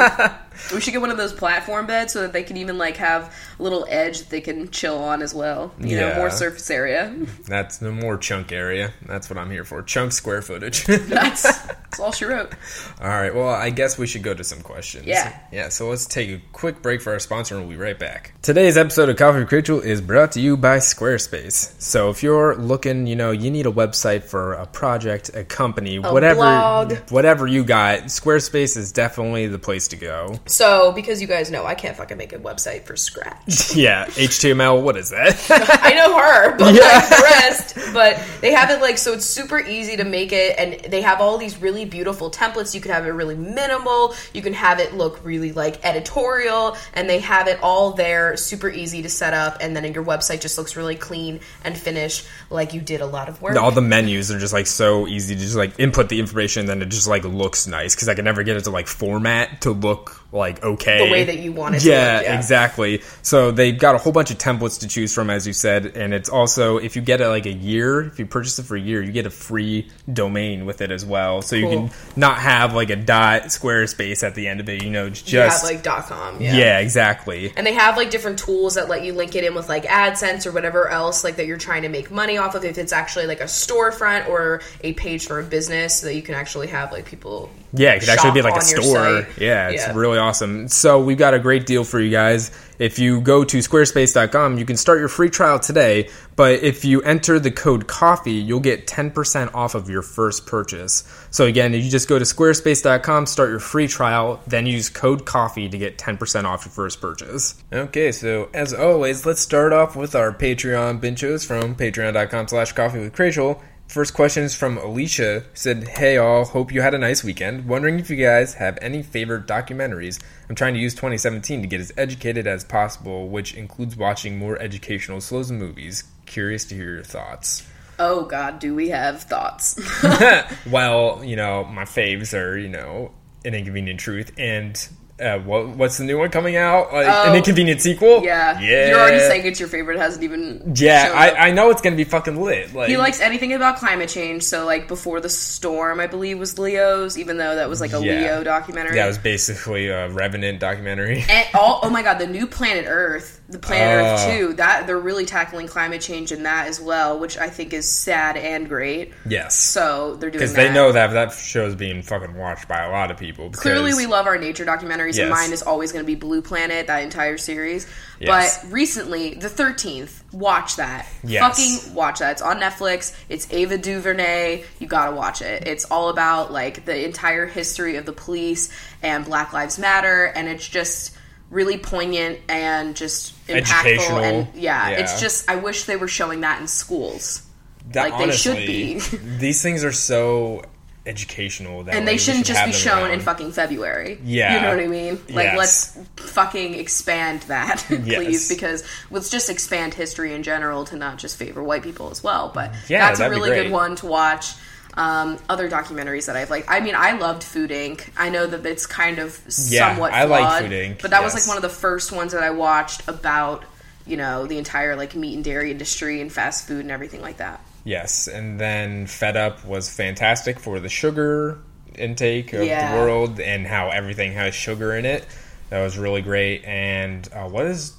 we should get one of those platform beds so that they can even like have a little edge that they can chill on as well. You know, Yeah. more surface area. That's the more chunk area. That's what I'm here for. Chunk square footage. That's, that's all she wrote. All right. Well, I guess we should go to some questions. Yeah. Yeah. So let's take a quick break for our sponsor, and we'll be right back. Today's episode of Coffee with Rachel is brought to you by Squarespace. So if you're looking, you know, you need a website for a project, a company, whatever, blog. whatever you got, Squarespace is definitely the place to go. So, because you guys know, I can't fucking make a website for scratch. yeah. HTML. What is that? I know her, but Yeah. like the rest. But they have it like so it's super easy to make it, and they have all these really beautiful templates. You can have it really minimal. You can have it look really like editorial, and they have it all there, super easy to set up, and then your website just looks really clean and finished, like you did a lot of work. all the menus are just like so easy to just like input the information then it just like looks nice because i can never get it to like format to look like okay the way that you want it to yeah, look. Yeah, exactly so they've got a whole bunch of templates to choose from as you said and it's also if you get it like a year if you purchase it for a year you get a free domain with it as well so you can not have like a dot squarespace at the end of it you know just You have like dot .com. yeah exactly And they have like different tools that let you link it in with like AdSense or whatever else like that you're trying to make money off of. If it's actually like a storefront or a page for a business, so that you can actually have like people. Yeah, it could actually be like a store. Yeah, it's Yeah. really awesome. So we've got a great deal for you guys. If you go to squarespace.com, you can start your free trial today. But if you enter the code coffee, you'll get 10% off of your first purchase. So again, if you just go to squarespace.com, start your free trial, then use code coffee to get 10% off your first purchase. Okay, so as always, let's start off with our Patreon binchos from patreon.com slash coffee with Rachel. First question is from Alicia. Said, "Hey all, hope you had a nice weekend. Wondering if you guys have any favorite documentaries. I'm trying to use 2017 to get as educated as possible, which includes watching more educational slows and movies. Curious to hear your thoughts." Oh God, do we have thoughts? well, you know, my faves are, you know, An Inconvenient Truth and uh, what, what's the new one coming out? Like, An Oh. Inconvenient Sequel? yeah, Yeah. You're already saying it's your favorite. Hasn't even. Yeah, I. I know it's going to be fucking lit. Like, He likes anything about climate change. So like before the storm, I believe was Leo's, even though that was like a Yeah. Leo documentary. That was basically a Revenant documentary. And all, oh my god, the new Planet Earth, the Planet Earth Oh. two, that they're really tackling climate change in that as well, which I think is sad and great. Yes. So they're doing Because they know that that show is being fucking watched by a lot of people. Clearly, we love our nature documentaries. documentaries, and mine is always going to be Blue Planet, that entire series. Yes. But recently, the 13th, watch that. Yes. Fucking watch that. It's on Netflix. It's Ava DuVernay. You gotta watch it. It's all about like the entire history of the police and Black Lives Matter, and it's just really poignant and just impactful. And yeah, it's just I wish they were showing that in schools. That, Like, they should be. these things are so educational that and they shouldn't should just be shown in fucking February. Yeah. you know what I mean. Like, Yes. let's fucking expand that, please, Yes. because let's just expand history in general to not just favor white people as well. But Yeah, that's a really good one to watch. Um, other documentaries that I've liked. I mean, I loved Food Inc. I know that it's kind of Yeah, somewhat I like flawed, Food Inc., but that was like one of the first ones that I watched about you know the entire like meat and dairy industry and fast food and everything like that. Yes, and then Fed Up was fantastic for the sugar intake of Yeah. the world and how everything has sugar in it. That was really great. And uh, what is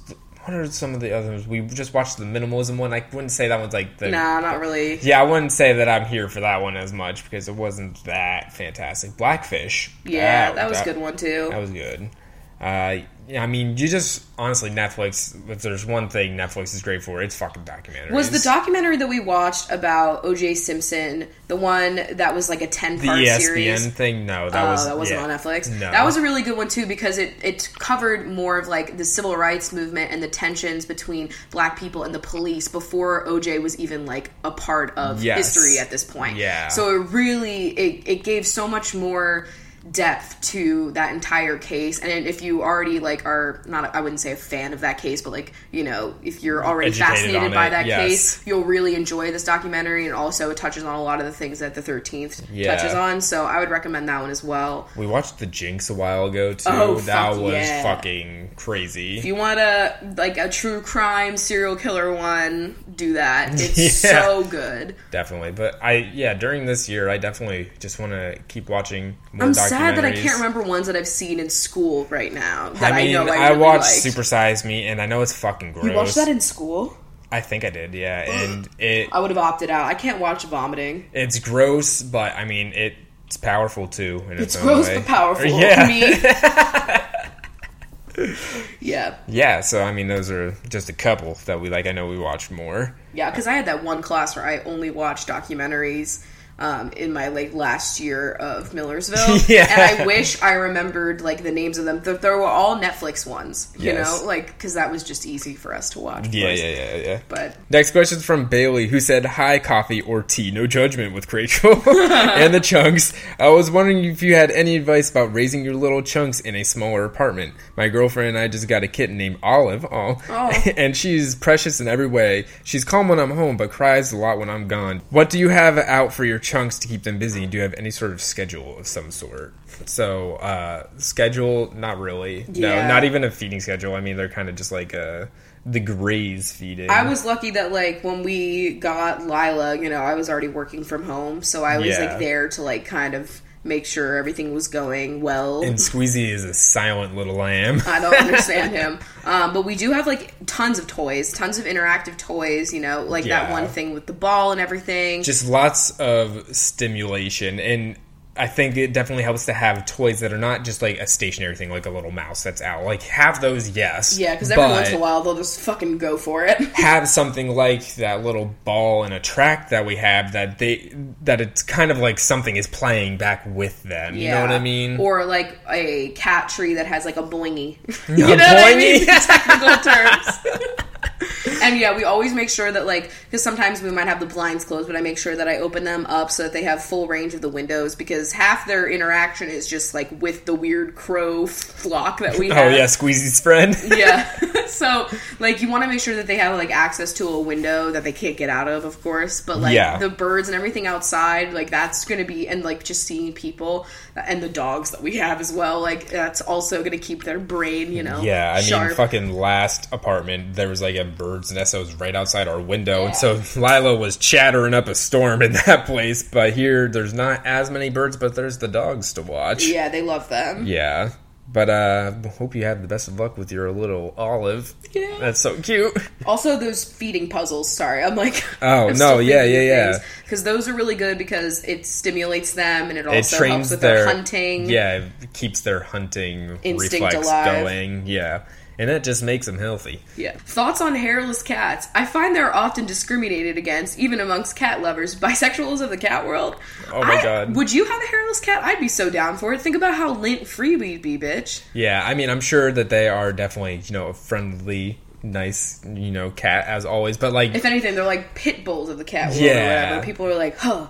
what are some of the others? We just watched the minimalism one. I wouldn't say that one's like the Nah, not really. Yeah, I wouldn't say that I'm here for that one as much because it wasn't that fantastic. Blackfish. Yeah, that was a good one too. That was good. Uh, yeah, I mean, you just honestly Netflix. If there's one thing Netflix is great for, it's fucking documentaries. Was the documentary that we watched about O.J. Simpson the one that was like a ten part ESPN series? thing? No, that Oh, was that wasn't yeah. on Netflix. No, That was a really good one too because it it covered more of like the civil rights movement and the tensions between black people and the police before OJ was even like a part of Yes. history at this point. Yeah. So it really it, it gave so much more depth to that entire case and if you already like are not I wouldn't say a fan of that case but like you know if you're already Educated fascinated by it, that yes. case you'll really enjoy this documentary and also it touches on a lot of the things that the 13th Yeah. touches on so I would recommend that one as well We watched The Jinx a while ago too. Oh, that was yeah. fucking crazy. If you want a like a true crime serial killer one, do that. It's Yeah. so good. definitely, but I yeah during this year I definitely just want to keep watching more I'm documentaries. Sad that I can't remember ones that I've seen in school right now. That I I, mean, know I, I, really watched liked. Super Size Me, and I know it's fucking gross. You watched that in school? I think I did, yeah. And it I would have opted out. I can't watch vomiting. it's gross, but I mean it's powerful too. In its, It's own gross way. but powerful. Yeah. Me. yeah, Yeah, so I mean those are just a couple that we like. I know we watched more. yeah. Because I had that one class where I only watched documentaries. Um, in my like last year of Millersville, Yeah. and I wish I remembered like the names of them. Th- They were all Netflix ones, you Yes. know, like because that was just easy for us to watch. Yeah, yeah, yeah, yeah. But Next question is from Bailey, who said, "Hi, coffee or tea? No judgment with Rachel and the chunks. I was wondering if you had any advice about raising your little chunks in a smaller apartment. My girlfriend and I just got a kitten named Olive, Oh. and she's precious in every way. She's calm when I'm home, but cries a lot when I'm gone. What do you have out for your chunks to keep them busy? Do you have any sort of schedule of some sort?" So, uh, schedule, not really. Yeah. No, not even a feeding schedule. I mean, they're kind of just like uh, the graze feeding. I was lucky that like when we got Lila, you know, I was already working from home, so I was Yeah. like there to like kind of make sure everything was going well. And Squeezy is a silent little lamb. I don't understand him. Um, but we do have like tons of toys, tons of interactive toys, you know, like that one thing with the ball and everything. Just lots of stimulation. And I think it definitely helps to have toys that are not just like a stationary thing, like a little mouse that's out. Like, have those, yes. yeah, because every once in a while they'll just fucking go for it. Have something like that little ball and a track that we have that they that it's kind of like something is playing back with them. You know what I mean? Or like a cat tree that has like a boingy. A you know what I mean? Technical terms. and yeah, we always make sure that like because sometimes we might have the blinds closed, but I make sure that I open them up so that they have full range of the windows because half their interaction is just like with the weird crow flock that we oh, Have. oh yeah, Squeezy's friend. yeah. so like you want to make sure that they have like access to a window that they can't get out of, of course. But like Yeah. the birds and everything outside, like that's going to be and like just seeing people and the dogs that we have as well, like that's also going to keep their brain, you know. Yeah, I mean, sharp. fucking last apartment, there was like a bird's nest that was right outside our window, and so Lila was chattering up a storm in that place. But here, there's not as many birds, but there's the dogs to watch. Yeah, they love them. Yeah. But uh hope you have the best of luck with your little olive. Yeah. That's so cute. Also, those feeding puzzles. Sorry, I'm like. Oh, no, yeah, yeah, yeah. Because those are really good because it stimulates them and it It also trains helps with their, their, hunting. Yeah, it keeps their hunting Instinct reflex alive. going. Yeah. And that just makes them healthy. Yeah. Thoughts on hairless cats? I find they're often discriminated against, even amongst cat lovers. Bisexuals of the cat world. Oh my I- God. Would you have a hairless cat? I'd be so down for it. Think about how lint free we'd be, bitch. Yeah, I mean, I'm sure that they are definitely, you know, a friendly, nice, you know, cat as always. But like, If anything, they're like pit bulls of the cat world or Yeah. whatever. People are like, huh.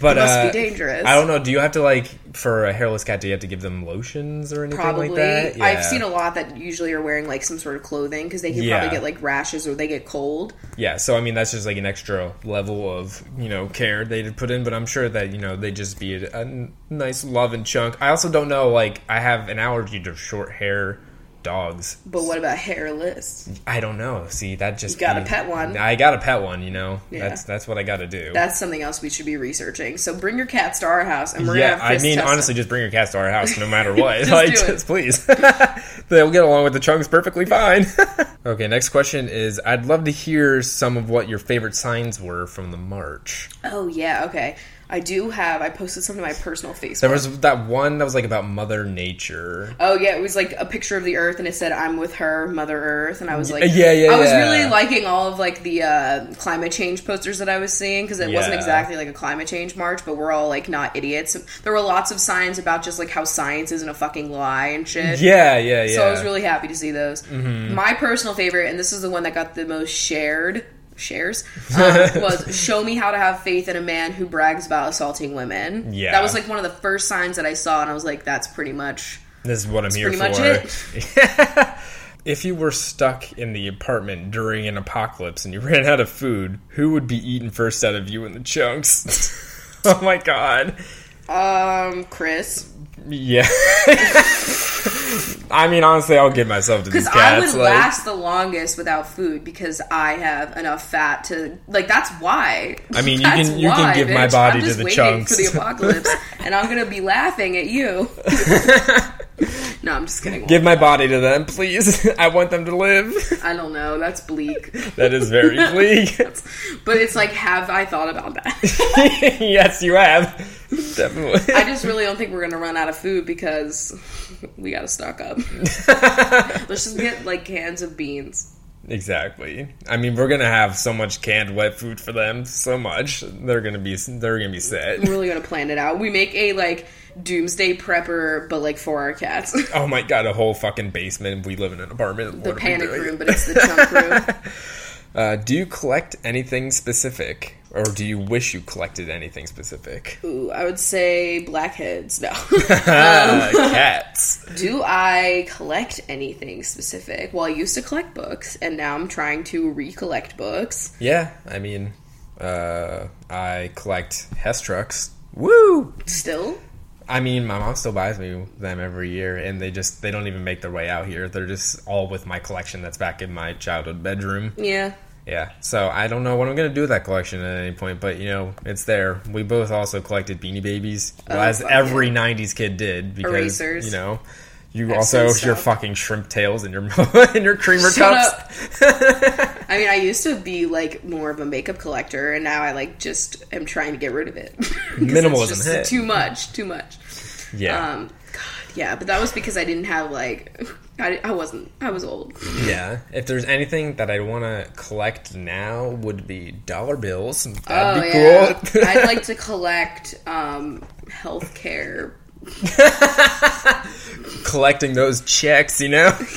But must uh, be dangerous. I don't know. Do you have to like for a hairless cat? Do you have to give them lotions or anything Probably. like that? I've seen a lot that usually are wearing like some sort of clothing because they can Yeah. probably get like rashes or they get cold. Yeah, so I mean that's just like an extra level of you know care they'd put in, but I'm sure that you know they just be a nice love and chunk. I also don't know like I have an allergy to short hair dogs. But what about hairless? I don't know. See, that just You gotta be- pet one. I got to pet one. You know, Yeah. that's that's what I got to do. That's something else we should be researching. So bring your cats to our house and we're yeah, gonna have I mean, honestly, them. just bring your cats to our house no matter what. Just like, do it. just please. They'll get along with the chunks perfectly fine. okay, next question is I'd love to hear some of what your favorite signs were from the march. Oh yeah, okay. I do have. I posted some to my personal Facebook. There was that one that was like about Mother Nature. Oh yeah, it was like a picture of the Earth, and it said "I'm with her, Mother Earth," and I was like, Yeah, yeah, I was yeah. really liking all of like the uh, climate change posters that I was seeing because it wasn't exactly like a climate change march, but we're all like not idiots. There were lots of signs about just like how science isn't a fucking lie and shit. Yeah, yeah, yeah. So I was really happy to see those. Mm-hmm. My personal favorite, and this is the one that got the most shared shares, um, was "Show me how to have faith in a man who brags about assaulting women." Yeah. that was like one of the first signs that I saw, and I was like, "That's pretty much." this is what I'm here pretty much for. if you were stuck in the apartment during an apocalypse and you ran out of food, who would be eaten first out of you and the chunks? oh my god. Um, Chris, Yeah. I mean, honestly, I'll give myself to these because I would like, last the longest without food because I have enough fat to like. That's why. I mean, you That's can- you can give my body I'm to the waiting chunks. for the apocalypse, and I'm gonna be laughing at you. no, I'm just kidding. give my body to them, please. I want them to live. I don't know. That's bleak. that is very bleak. But it's like, have I thought about that? yes, you have. Definitely. I just really don't think we're gonna run out of food because we gotta stock up. Let's just get like cans of beans. Exactly. I mean, we're gonna have so much canned wet food for them, so much they're gonna be they're gonna be set. We're really gonna plan it out. We make a like doomsday prepper, but like for our cats. Oh my god, a whole fucking basement. We live in an apartment. the What are panic room, but it's the chunk room. Uh, do you collect anything specific, or do you wish you collected anything specific? Ooh, I would say blackheads. No. Uh, cats. Do I collect anything specific? Well, I used to collect books, and now I'm trying to recollect books. Yeah, I mean, uh, I collect Hess trucks. Woo! Still, I mean, my mom still buys me them every year, and they just they don't even make their way out here. They're just all with my collection that's back in my childhood bedroom. yeah. Yeah, so I don't know what I'm gonna do with that collection at any point, but you know, it's there. We both also collected Beanie Babies, Oh, as every '90s kid did, because Erasers. you know, you That's also your fucking shrimp tails and your and your creamer Shut cups. I mean, I used to be like more of a makeup collector, and now I like just am trying to get rid of it. Minimalism it's just hit. too much, too much. Yeah, Um, God, yeah, but that was because I didn't have like, I, I wasn't, I was old. yeah. If there's anything that I want to collect now, would be dollar bills. That'd oh be yeah, cool. I'd like to collect um, healthcare. collecting those checks, you know.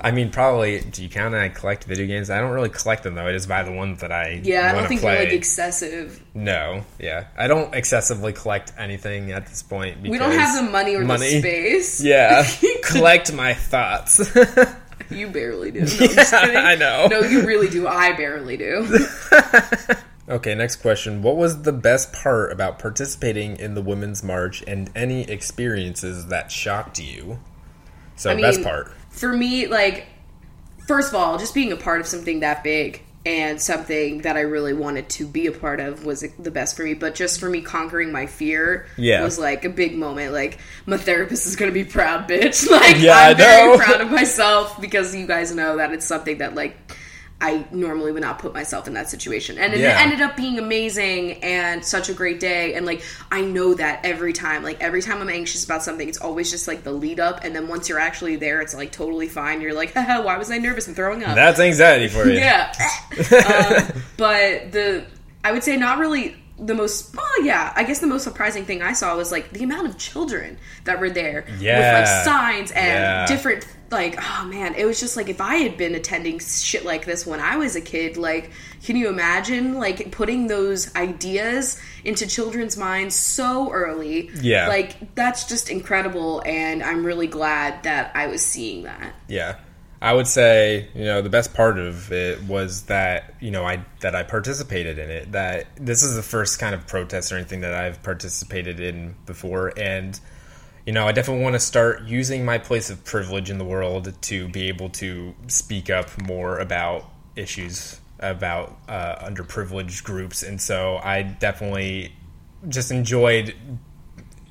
I mean, probably. Do you count I collect video games? I don't really collect them though. I just buy the ones that I Yeah, I don't think play. you're like excessive. no, yeah, I don't excessively collect anything at this point. Because We don't have the money or money. the space. Yeah, collect my thoughts. You barely do. No, I'm just Yeah, kidding. I know. No, you really do. I barely do. Okay, next question. What was the best part about participating in the Women's March, and any experiences that shocked you? So, I mean, best part. For me, like, first of all, just being a part of something that big and something that I really wanted to be a part of was the best for me. But just for me conquering my fear Yeah. was like a big moment. Like my therapist is gonna be proud, bitch. Like Yeah, I I'm very proud of myself because you guys know that it's something that like I normally would not put myself in that situation. And it Yeah. ended up being amazing and such a great day. And like I know that every time, like every time I'm anxious about something, it's always just like the lead up. And then once you're actually there, it's like totally fine. You're like, Haha, why was I nervous and throwing up? That's anxiety for you. yeah. um, but the I would say not really the most well yeah i guess the most surprising thing i saw was like the amount of children that were there with like signs and Yeah. different like oh man it was just like if i had been attending shit like this when i was a kid like can you imagine like putting those ideas into children's minds so early Yeah. like that's just incredible and i'm really glad that i was seeing that Yeah. I would say, you know, the best part of it was that, you know, I that I participated in it. That this is the first kind of protest or anything that I've participated in before and you know, I definitely want to start using my place of privilege in the world to be able to speak up more about issues about uh, underprivileged groups. And so I definitely just enjoyed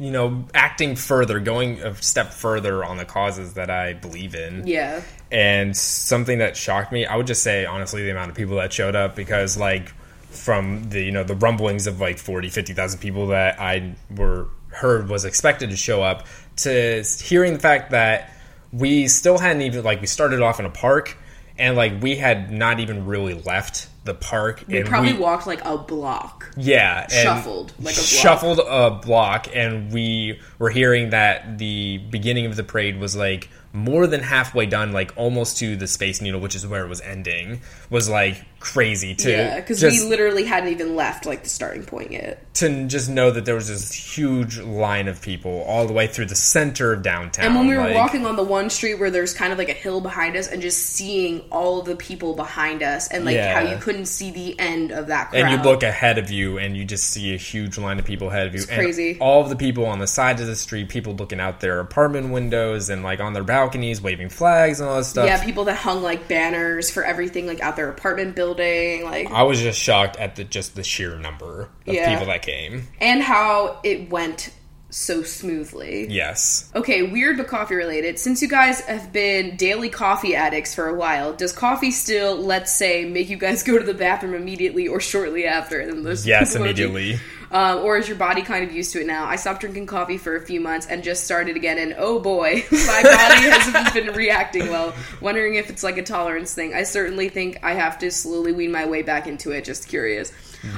you know, acting further, going a step further on the causes that I believe in. yeah And something that shocked me, I would just say honestly the amount of people that showed up because like from the you know the rumblings of like 40 50,000 people that I were heard was expected to show up to hearing the fact that we still hadn't even like we started off in a park and like we had not even really left the park we probably we, walked like a block yeah, and Shuffled, like a block. shuffled a block, and we were hearing that the beginning of the parade was like more than halfway done, like almost to the Space Needle, which is where it was ending. Was like crazy too. Yeah, because we literally hadn't even left like the starting point yet. to just know that there was this huge line of people all the way through the center of downtown. And when we were like- walking on the one street where there's kind of like a hill behind us, and just seeing all the people behind us, and like Yeah. how you couldn't see the end of that crowd. and you look ahead of you and you just see a huge line of people ahead of you It's and crazy. all of the people on the sides of the street people looking out their apartment windows and like on their balconies waving flags and all that stuff yeah, people that hung like banners for everything, like out their apartment building, like i was just shocked at the just the sheer number of Yeah. people that came and how it went so smoothly. yes Okay, weird but coffee related. Since you guys have been daily coffee addicts for a while, does coffee still, let's say, make you guys go to the bathroom immediately or shortly after? And those yes immediately Um, or is your body kind of used to it now? I stopped drinking coffee for a few months and just started again, and oh boy, my body hasn't been reacting well. Wondering if it's like a tolerance thing. I certainly think I have to slowly wean my way back into it. Just curious.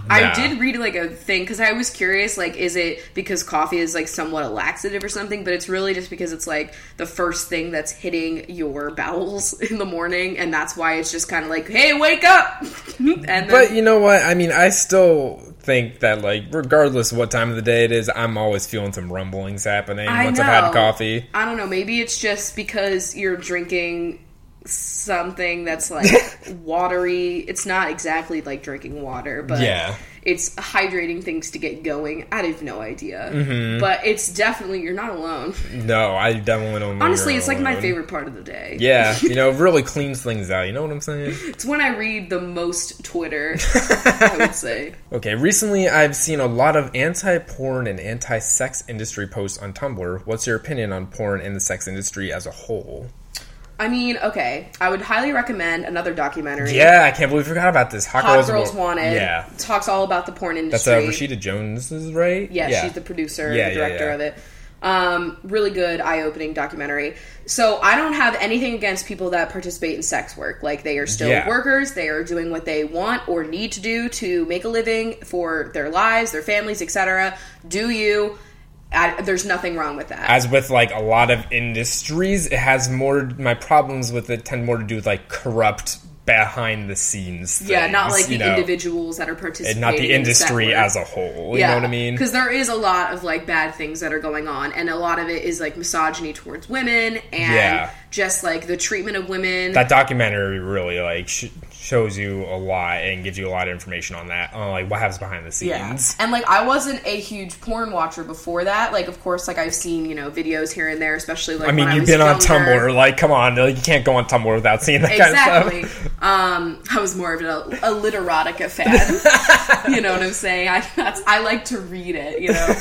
I did read like a thing because I was curious, like, is it because coffee is like somewhat a laxative or something? But it's really just because it's like the first thing that's hitting your bowels in the morning, and that's why it's just kind of like, hey, wake up! and then, but you know what i mean i still think that like regardless of what time of the day it is i'm always feeling some rumblings happening I once i've had coffee I don't know. Maybe it's just because you're drinking something that's like watery. It's not exactly like drinking water, but Yeah. It's hydrating things to get going. I have no idea, Mm-hmm. but it's definitely you're not alone. no i definitely don't Honestly, it's like my favorite part of the day. yeah you know it really cleans things out you know what i'm saying It's when I read the most Twitter. I would say. Okay, recently I've seen a lot of anti porn and anti sex industry posts on Tumblr. What's your opinion on porn and the sex industry as a whole? I mean, okay, I would highly recommend another documentary. Yeah, I can't believe we forgot about this. Hot, Hot Girls, Wa- Wanted. Yeah. talks all about the porn industry. That's uh, Rashida Jones, is right? Yeah, she's the producer, Yeah, the yeah, director yeah. of it. Um, really good, eye-opening documentary. So I don't have anything against people that participate in sex work. Like they are still Yeah. workers. They are doing what they want or need to do to make a living for their lives, their families, etc. Do you? I, there's nothing wrong with that. As with like a lot of industries, it has more. My problems with it tend more to do with like corrupt behind the scenes. yeah, not like the know, individuals that are participating. not the industry work. as a whole. You know what I mean? Because there is a lot of like bad things that are going on, and a lot of it is like misogyny towards women and Yeah. just like the treatment of women. that documentary really like sh- shows you a lot and gives you a lot of information on that on like what happens behind the scenes And like I wasn't a huge porn watcher before that. Like of course like I've seen, you know, videos here and there, especially like I mean, you've was been on. Tumblr. Like, come on, like, you can't go on Tumblr without seeing that Exactly. kind of stuff. Um, I was more of a, a literotica fan. you know what I'm saying? I that's, I like to read it. You know.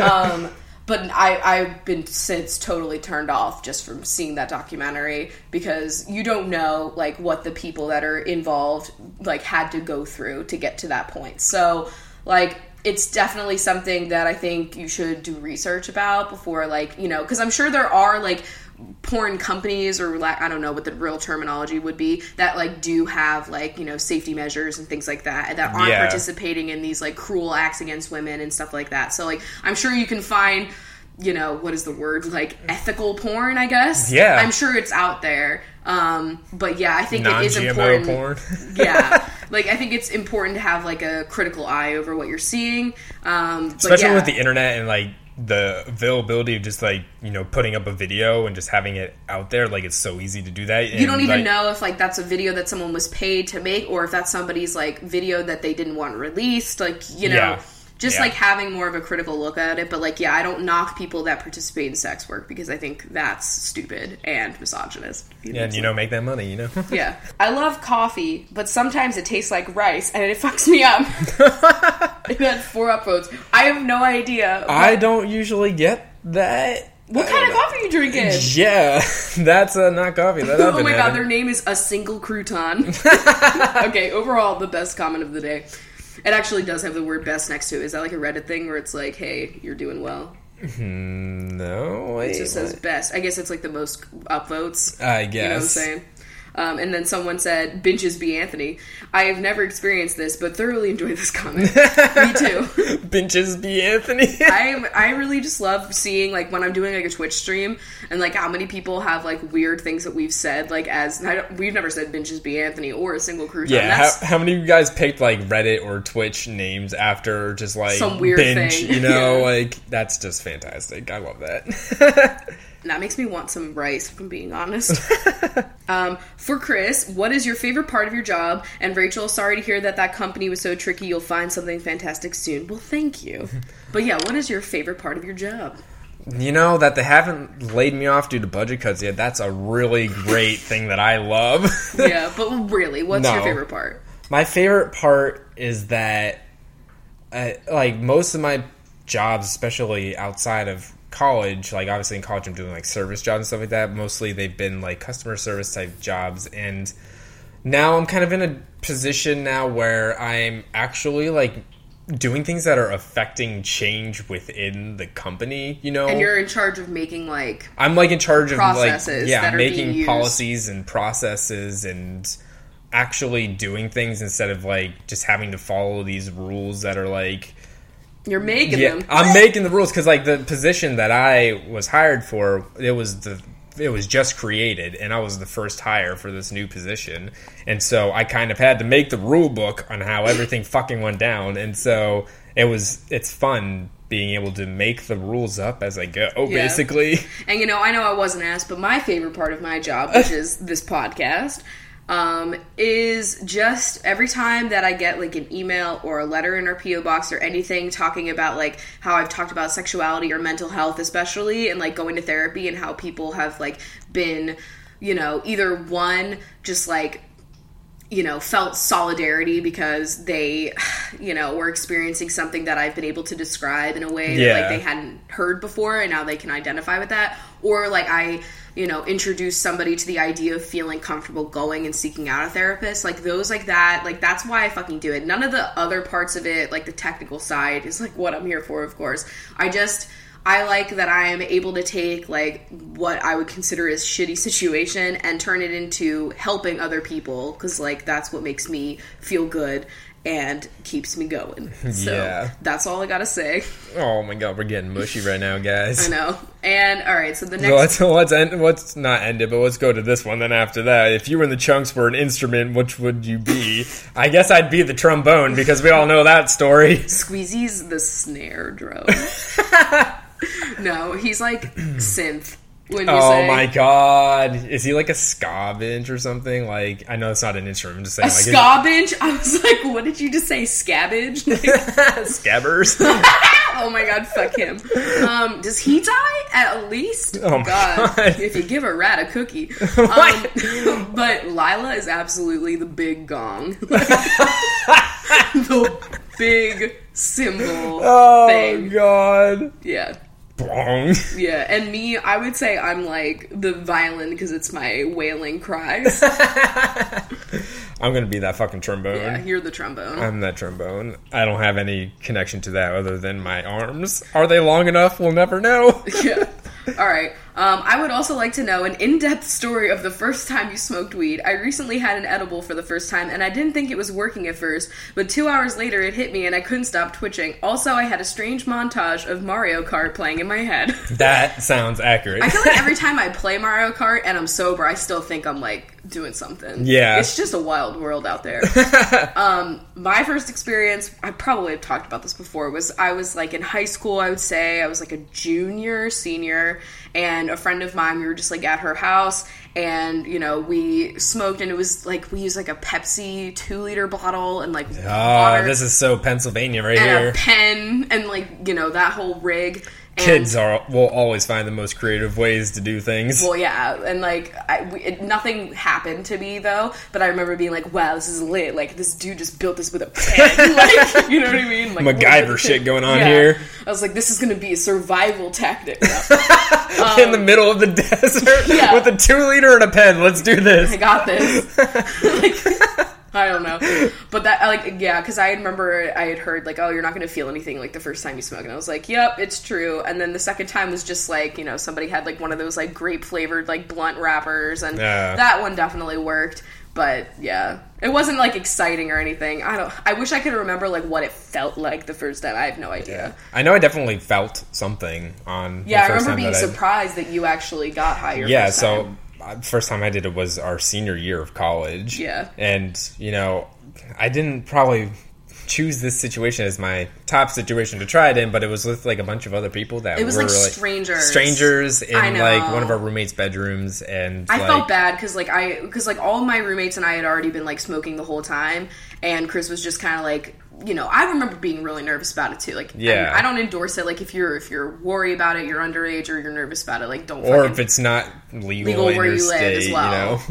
Um, but I I've been since totally turned off just from seeing that documentary because you don't know like what the people that are involved like had to go through to get to that point. So like it's definitely something that I think you should do research about before like you know because I'm sure there are like porn companies or like I don't know what the real terminology would be that like do have like you know safety measures and things like that that aren't Yeah. participating in these like cruel acts against women and stuff like that. So like I'm sure you can find you know what is the word like ethical porn I guess. Yeah. I'm sure it's out there. Um, but yeah, I think it is Non-GMO important. porn. yeah, like I think it's important to have like a critical eye over what you're seeing. Um, but Especially yeah. with the internet and like the availability of just like you know putting up a video and just having it out there. Like, it's so easy to do that. you don't even know if like that's a video that someone was paid to make or if that's somebody's like video that they didn't want released like you know Yeah. Just Yeah. like having more of a critical look at it but like yeah i don't knock people that participate in sex work because i think that's stupid and misogynist Yeah, and you know, make that money. You know. yeah i love coffee but sometimes it tastes like rice and it fucks me up it had four upvotes i have no idea I don't usually get that. what kind of coffee you drinking Yeah, that's uh, not coffee. That Oh my god, having. their name is a single crouton. okay, overall, the best comment of the day. It actually does have the word best next to it. Is that like a Reddit thing where it's like, hey, you're doing well? Hmm, no, wait. It just says best. I guess it's like the most upvotes. I guess. You know what I'm saying? Um, and then someone said, "Binges be Anthony." I have never experienced this, but thoroughly enjoy this comment. Me too. Binges be Anthony. I I really just love seeing like when I'm doing like a Twitch stream and like how many people have like weird things that we've said like as I don't, we've never said binges be Anthony or a single crew. Yeah, how, how many of you guys picked like Reddit or Twitch names after just like Some weird binge? thing. You know, Yeah. like that's just fantastic. I love that. That makes me want some rice. If I'm being honest. um, for Chris, what is your favorite part of your job? And Rachel, sorry to hear that that company was so tricky. You'll find something fantastic soon. Well, thank you. But yeah, what is your favorite part of your job? you know that they haven't laid me off due to budget cuts yet. That's a really great thing that I love. Yeah, but really, what's your favorite part? My favorite part is that, uh, like most of my jobs, especially outside of college, like obviously in college I'm doing like service jobs and stuff like that. Mostly they've been like customer service type jobs, and now I'm kind of in a position now where I'm actually like doing things that are affecting change within the company. You know, And you're in charge of making like I'm like in charge of like yeah, that are being making policies and processes and actually doing things instead of like just having to follow these rules that are like you're making yeah, them. I'm making the rules because like the position that I was hired for, it was the it was just created, and I was the first hire for this new position, and so I kind of had to make the rule book on how everything fucking went down, and so it was it's fun being able to make the rules up as I go, Yeah. basically. And you know, I know I wasn't asked, but my favorite part of my job, which is this podcast, um, is just every time that I get like an email or a letter in our PO box or anything talking about like how I've talked about sexuality or mental health, especially, and like going to therapy and how people have like been, you know, either one just like you know, felt solidarity because they, you know, were experiencing something that I've been able to describe in a way that like they hadn't heard before and now they can identify with that. Or like I, you know, introduce somebody to the idea of feeling comfortable going and seeking out a therapist. Like those like that, like that's why I fucking do it. None of the other parts of it, like the technical side, is like what I'm here for, of course. I just I like that I am able to take like what I would consider as shitty situation and turn it into helping other people because like that's what makes me feel good and keeps me going. So Yeah. that's all I gotta say. Oh my god, we're getting mushy right now, guys. I know. And all right, so the next let's let's end. Let's not end it, but let's go to this one. Then after that, if you were in the chunks for an instrument, which would you be? I guess I'd be the trombone because we all know that story. Squeezy's the snare drum. no, he's like synth. When you Oh say my god. Is he like a ska bench or something? Like I know it's not an instrument, I'm just saying a like. I was like, what did you just say? Scabbage? Like, scabbers. oh my god, fuck him. Um, does he die at least? Oh my God. If you give a rat a cookie. Um, but Lila is absolutely the big gong. the big cymbal oh thing. god. Yeah. Bong. Yeah, and me, I would say I'm like the violin because it's my wailing cries. I'm gonna be that fucking trombone. yeah, you're the trombone. I'm that trombone. I don't have any connection to that other than my arms. Are they long enough? We'll never know. yeah. All right. Um, I would also like to know an in-depth story of the first time you smoked weed. I recently had an edible for the first time, and I didn't think it was working at first. But two hours later, it hit me, and I couldn't stop twitching. Also, I had a strange montage of Mario Kart playing in my head. that sounds accurate. I feel like every time I play Mario Kart and I'm sober, I still think I'm like doing something. Yeah. It's just a wild world out there. um, my first experience, I probably have talked about this before, was I was like in high school, I would say. I was like a junior, senior, and a friend of mine, we were just like at her house and, you know, we smoked and it was like we used like a Pepsi two liter bottle and like oh, water this is so Pennsylvania right and here. a pen and like, you know, that whole rig. Kids um, are will always find the most creative ways to do things. Well, yeah, and like I, we, it, nothing happened to me though, but I remember being like, "Wow, this is lit! Like this dude just built this with a pen, like you know what I mean? Like MacGyver shit going on here. I was like, this is gonna be a survival tactic. in the um, middle of the desert yeah. with a two liter and a pen. Let's do this. I got this. like, I don't know, but that like yeah, because I remember I had heard like, oh, you're not gonna feel anything like the first time you smoke, and I was like, yep, it's true. And then the second time was just like you know somebody had like one of those like grape flavored like blunt wrappers, and Yeah. that one definitely worked. But yeah, it wasn't like exciting or anything. I don't. I wish I could remember like what it felt like the first time. I have no idea. I know I definitely felt something on. Yeah, I remember being that I- surprised that you actually got higher. Yeah, first so time. First time I did it was our senior year of college. Yeah. and you know, I didn't probably choose this situation as my top situation to try it in, but it was with like a bunch of other people that It was, were like, strangers. strangers in like one of our roommates' bedrooms, and I like, felt bad because like I because like all my roommates and I had already been like smoking the whole time, and Chris was just kind of like you know I remember being really nervous about it too. Like Yeah. and I don't endorse it. Like if you're if you're worried about it, you're underage or you're nervous about it, like don't. or if it's not legal, Legal where you live as well. you know.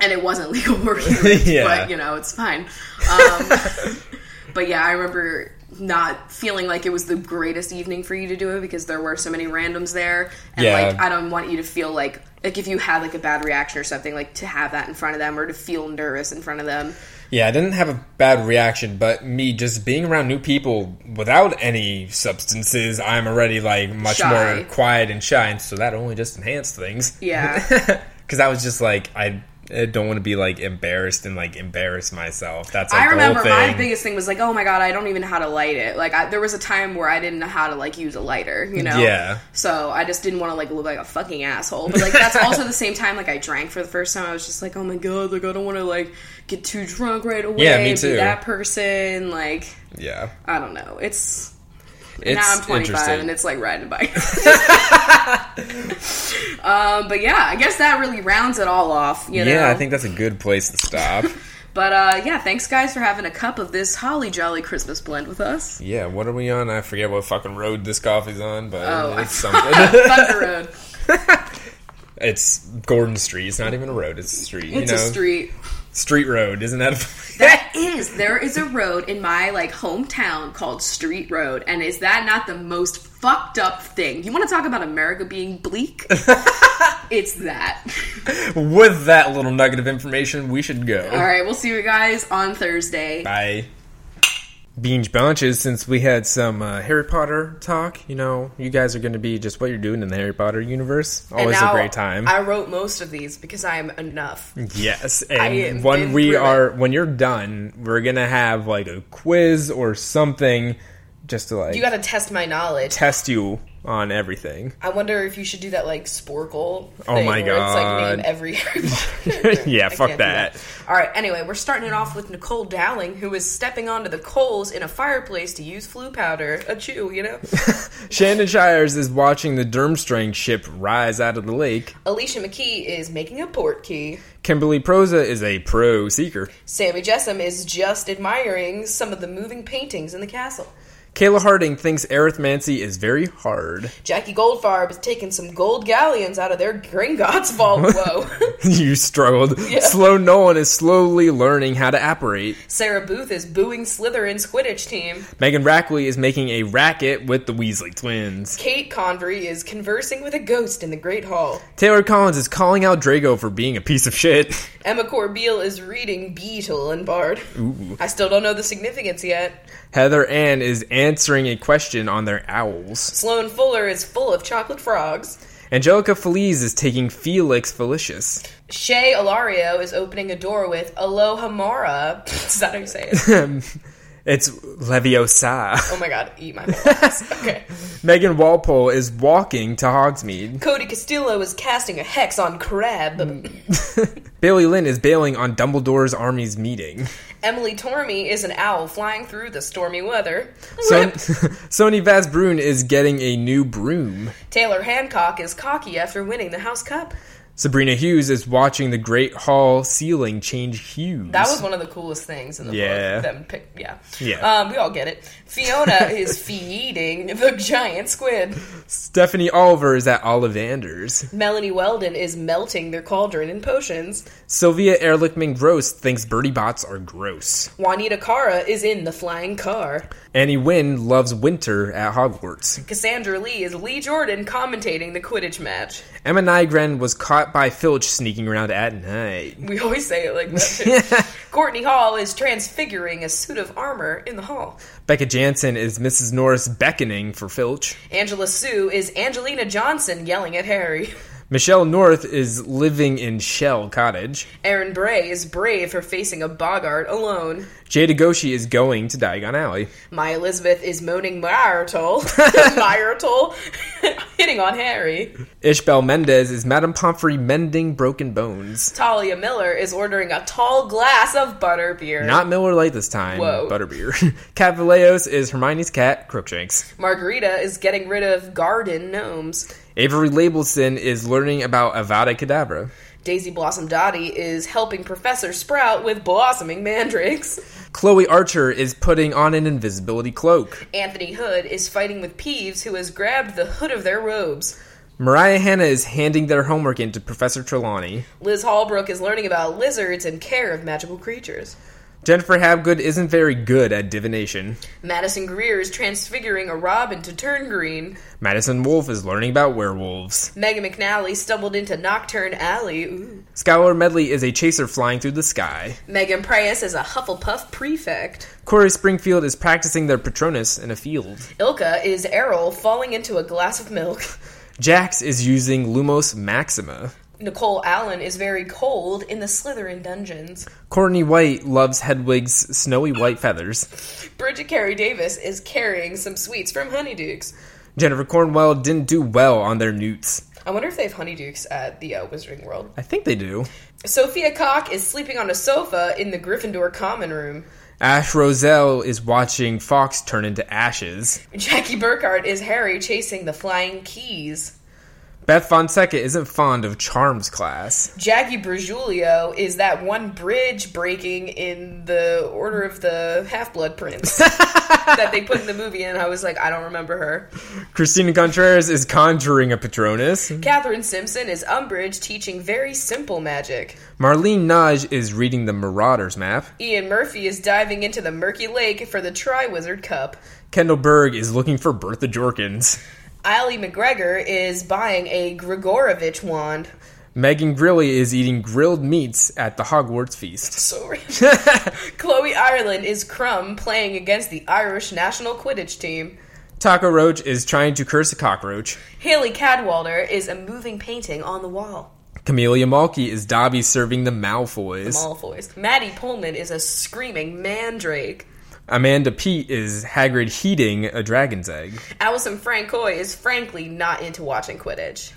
and it wasn't legal where you live, Yeah. but you know it's fine. Um, but yeah, I remember not feeling like it was the greatest evening for you to do it because there were so many randoms there, and Yeah. like I don't want you to feel like like if you had like a bad reaction or something, like to have that in front of them or to feel nervous in front of them. Yeah, I didn't have a bad reaction, but me just being around new people without any substances, I'm already like much Shy. more quiet and shy, and so that only just enhanced things. Yeah. because I was just like I, I don't want to be like embarrassed and like embarrass myself. That's like I the remember my biggest thing was like, oh my god, I don't even know how to light it. Like, I, there was a time where I didn't know how to like use a lighter, you know? Yeah. So I just didn't want to like look like a fucking asshole. But like that's also the same time like I drank for the first time. I was just like, oh my god, like I don't want to like get too drunk right away. Yeah, me Be too. that person, like yeah, I don't know. It's, it's now I'm 25 and it's like riding a bike. um, but yeah, I guess that really rounds it all off. You know? yeah, I think that's a good place to stop. But uh, yeah, thanks guys for having a cup of this holly jolly Christmas blend with us. yeah, what are we on? I forget what fucking road this coffee's on, but Oh, it's something. Thunder Road. it's Gordon Street. It's not even a road. It's a street. It's you know, a street. Street road, isn't that? A- That is. There is a road in my like hometown called Street Road, and is that not the most fucked up thing? You want to talk about America being bleak? it's that. With that little nugget of information, we should go. All right, we'll see you guys on Thursday. Bye. Beans Bunches, since we had some uh, Harry Potter talk, you know, you guys are going to be just what you're doing in the Harry Potter universe. Always a great time. I wrote most of these because I am enough. yes, and when we through it. are, when you're done, we're going to have like a quiz or something just to like You got to test my knowledge. test you on everything. I wonder if you should do that like Sporcle. Oh my where It's like God. name every. Yeah, I fuck can't that. All right. Anyway, we're starting it off with Nicole Dowling, who is stepping onto the coals in a fireplace to use Floo powder. A chew, you know. Shannon Shires is watching the Durmstrang ship rise out of the lake. Alicia McKee is making a portkey. Kimberly Proza is a pro seeker. Sammy Jessam is just admiring some of the moving paintings in the castle. Kayla Harding thinks arithmancy is very hard. Jackie Goldfarb is taking some gold galleons out of their Gringotts vault. Whoa. you struggled. Yeah. Slow Nolan is slowly learning how to apparate. Sarah Booth is booing Slytherin's Quidditch team. Megan Rackley is making a racket with the Weasley twins. Kate Convery is conversing with a ghost in the Great Hall. Taylor Collins is calling out Draco for being a piece of shit. Emma Corbeil is reading Beedle and Bard. Ooh. I still don't know the significance yet. Heather Ann is answering a question on their owls. Sloan Fuller is full of chocolate frogs. Angelica Feliz is taking Felix Felicis. Shay Alario is opening a door with Alohomora. Is that how you say it? It's Leviosa. Oh my god, eat my molasses. Okay. Megan Walpole is walking to Hogsmeade. Cody Castillo is casting a hex on Crabbe. Mm. Bailey Lynn is bailing on Dumbledore's army's meeting. Emily Tormey is an owl flying through the stormy weather. Son- Rip. Sony Vasbrun is getting a new broom. Taylor Hancock is cocky after winning the House Cup. Sabrina Hughes is watching the Great Hall ceiling change hues. That was one of the coolest things in the Yeah. book. Them pick, yeah, Yeah. Um, we all get it. Fiona is feeding the giant squid. Stephanie Oliver is at Ollivanders. Melanie Weldon is melting their cauldron in potions. Sylvia Ehrlichman Gross thinks Bertie Botts are gross. Juanita Cara is in the flying car. Annie Wynn loves winter at Hogwarts. Cassandra Lee is Lee Jordan commentating the Quidditch match. Emma Nygren was caught by Filch sneaking around at night. We always say it like that. Courtney Hall is transfiguring a suit of armor in the hall. Becca Jansen is Mrs. Norris beckoning for Filch. Angela Sue is Angelina Johnson yelling at Harry. Michelle North is living in Shell Cottage. Aaron Bray is brave for facing a boggart alone. Jada Goshi is going to Diagon Alley. My Elizabeth is moaning Myrtle. marital, hitting on Harry. Ishbel Mendez is Madame Pomfrey mending broken bones. Talia Miller is ordering a tall glass of butterbeer. Not Miller Lite this time, Whoa. Butterbeer. Cat Villeos is Hermione's cat, Crookshanks. Margarita is getting rid of garden gnomes. Avery Labelson is learning about Avada Kedavra. Daisy Blossom Dottie is helping Professor Sprout with blossoming mandrakes. Chloe Archer is putting on an invisibility cloak. Anthony Hood is fighting with Peeves, who has grabbed the hood of their robes. Mariah Hanna is handing their homework in to Professor Trelawney. Liz Hallbrook is learning about lizards and care of magical creatures. Jennifer Habgood isn't very good at divination. Madison Greer is transfiguring a robin to turn green. Madison Wolfe is learning about werewolves. Megan McNally stumbled into Knockturn Alley. Ooh. Skylar Medley is a chaser flying through the sky. Megan Prius is a Hufflepuff prefect. Corey Springfield is practicing their Patronus in a field. Ilka is Errol falling into a glass of milk. Jax is using Lumos Maxima. Nicole Allen is very cold in the Slytherin dungeons. Courtney White loves Hedwig's snowy white feathers. Bridget Carey Davis is carrying some sweets from Honeydukes. Jennifer Cornwell didn't do well on their newts. I wonder if they have Honeydukes at the uh, Wizarding World. I think they do. Sophia Cock is sleeping on a sofa in the Gryffindor common room. Ash Roselle is watching Fawkes turn into ashes. Jackie Burkhardt is Harry chasing the flying keys. Beth Fonseca isn't fond of Charms class. Jackie Bergiulio is that one bridge breaking in the Order of the Half Blood Prince that they put in the movie, and I was like, I don't remember her. Christina Contreras is conjuring a Patronus. Catherine Simpson is Umbridge teaching very simple magic. Marlene Naj is reading the Marauders map. Ian Murphy is diving into the murky lake for the Triwizard Cup. Kendall Berg is looking for Bertha Jorkins. Ali McGregor is buying a Gregorovitch wand. Megan Grilly is eating grilled meats at the Hogwarts feast. So. Chloe Ireland is Krum playing against the Irish national Quidditch team. Taco Roach is trying to curse a cockroach. Haley Cadwalder is a moving painting on the wall. Camellia Malky is Dobby serving the Malfoys. Malfoys. Maddie Pullman is a screaming mandrake. Amanda Pete is Hagrid heating a dragon's egg. Allison Francois is frankly not into watching Quidditch.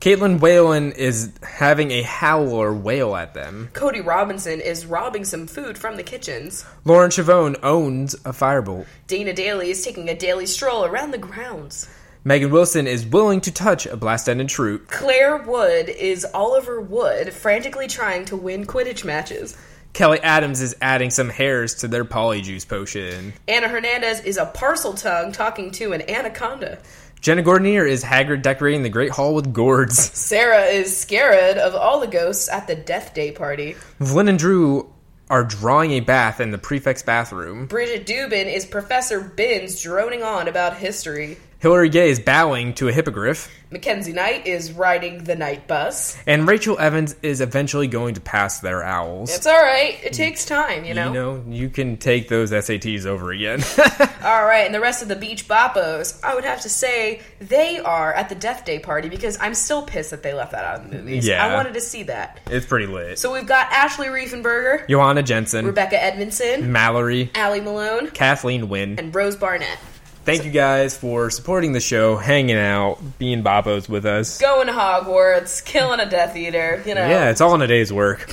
Caitlin Whalen is having a howler wail at them. Cody Robinson is robbing some food from the kitchens. Lauren Chavone owns a firebolt. Dana Daly is taking a daily stroll around the grounds. Megan Wilson is willing to touch a blast-ended troop. Claire Wood is Oliver Wood, frantically trying to win Quidditch matches. Kelly Adams is adding some hairs to their polyjuice potion. Anna Hernandez is a Parseltongue talking to an anaconda. Jenna Gordonier is Hagrid decorating the Great Hall with gourds. Sarah is scared of all the ghosts at the Death Day party. Flynn and Drew are drawing a bath in the prefect's bathroom. Bridget Dubin is Professor Binns droning on about history. Hilary Gay is bowing to a hippogriff. Mackenzie Knight is riding the Knight Bus. And Rachel Evans is eventually going to pass their owls. It's all right. It takes time, you know. You know, you can take those SATs over again. All right, and the rest of the Beach Boppos, I would have to say they are at the Death Day party because I'm still pissed that they left that out of the movies. Yeah. I wanted to see that. it's pretty lit. So we've got Ashley Riefenberger, Johanna Jensen, Rebecca Edmondson, Mallory, Allie Malone, Kathleen Wynn. and Rose Barnett. Thank you guys for supporting the show, hanging out, being babos with us. Going to Hogwarts, killing a Death Eater, you know. Yeah, it's all in a day's work.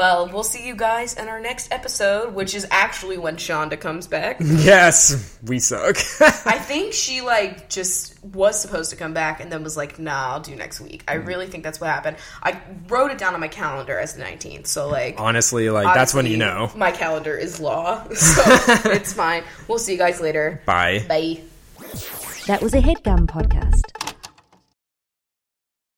Well, we'll see you guys in our next episode, which is actually when Shonda comes back. yes, we suck. I think she like just was supposed to come back and then was like, "Nah, I'll do next week." I really think that's what happened. I wrote it down on my calendar as the 19th, so like Honestly, like that's when you know. My calendar is law, so it's fine. We'll see you guys later. Bye. Bye. That was a HeadGum podcast.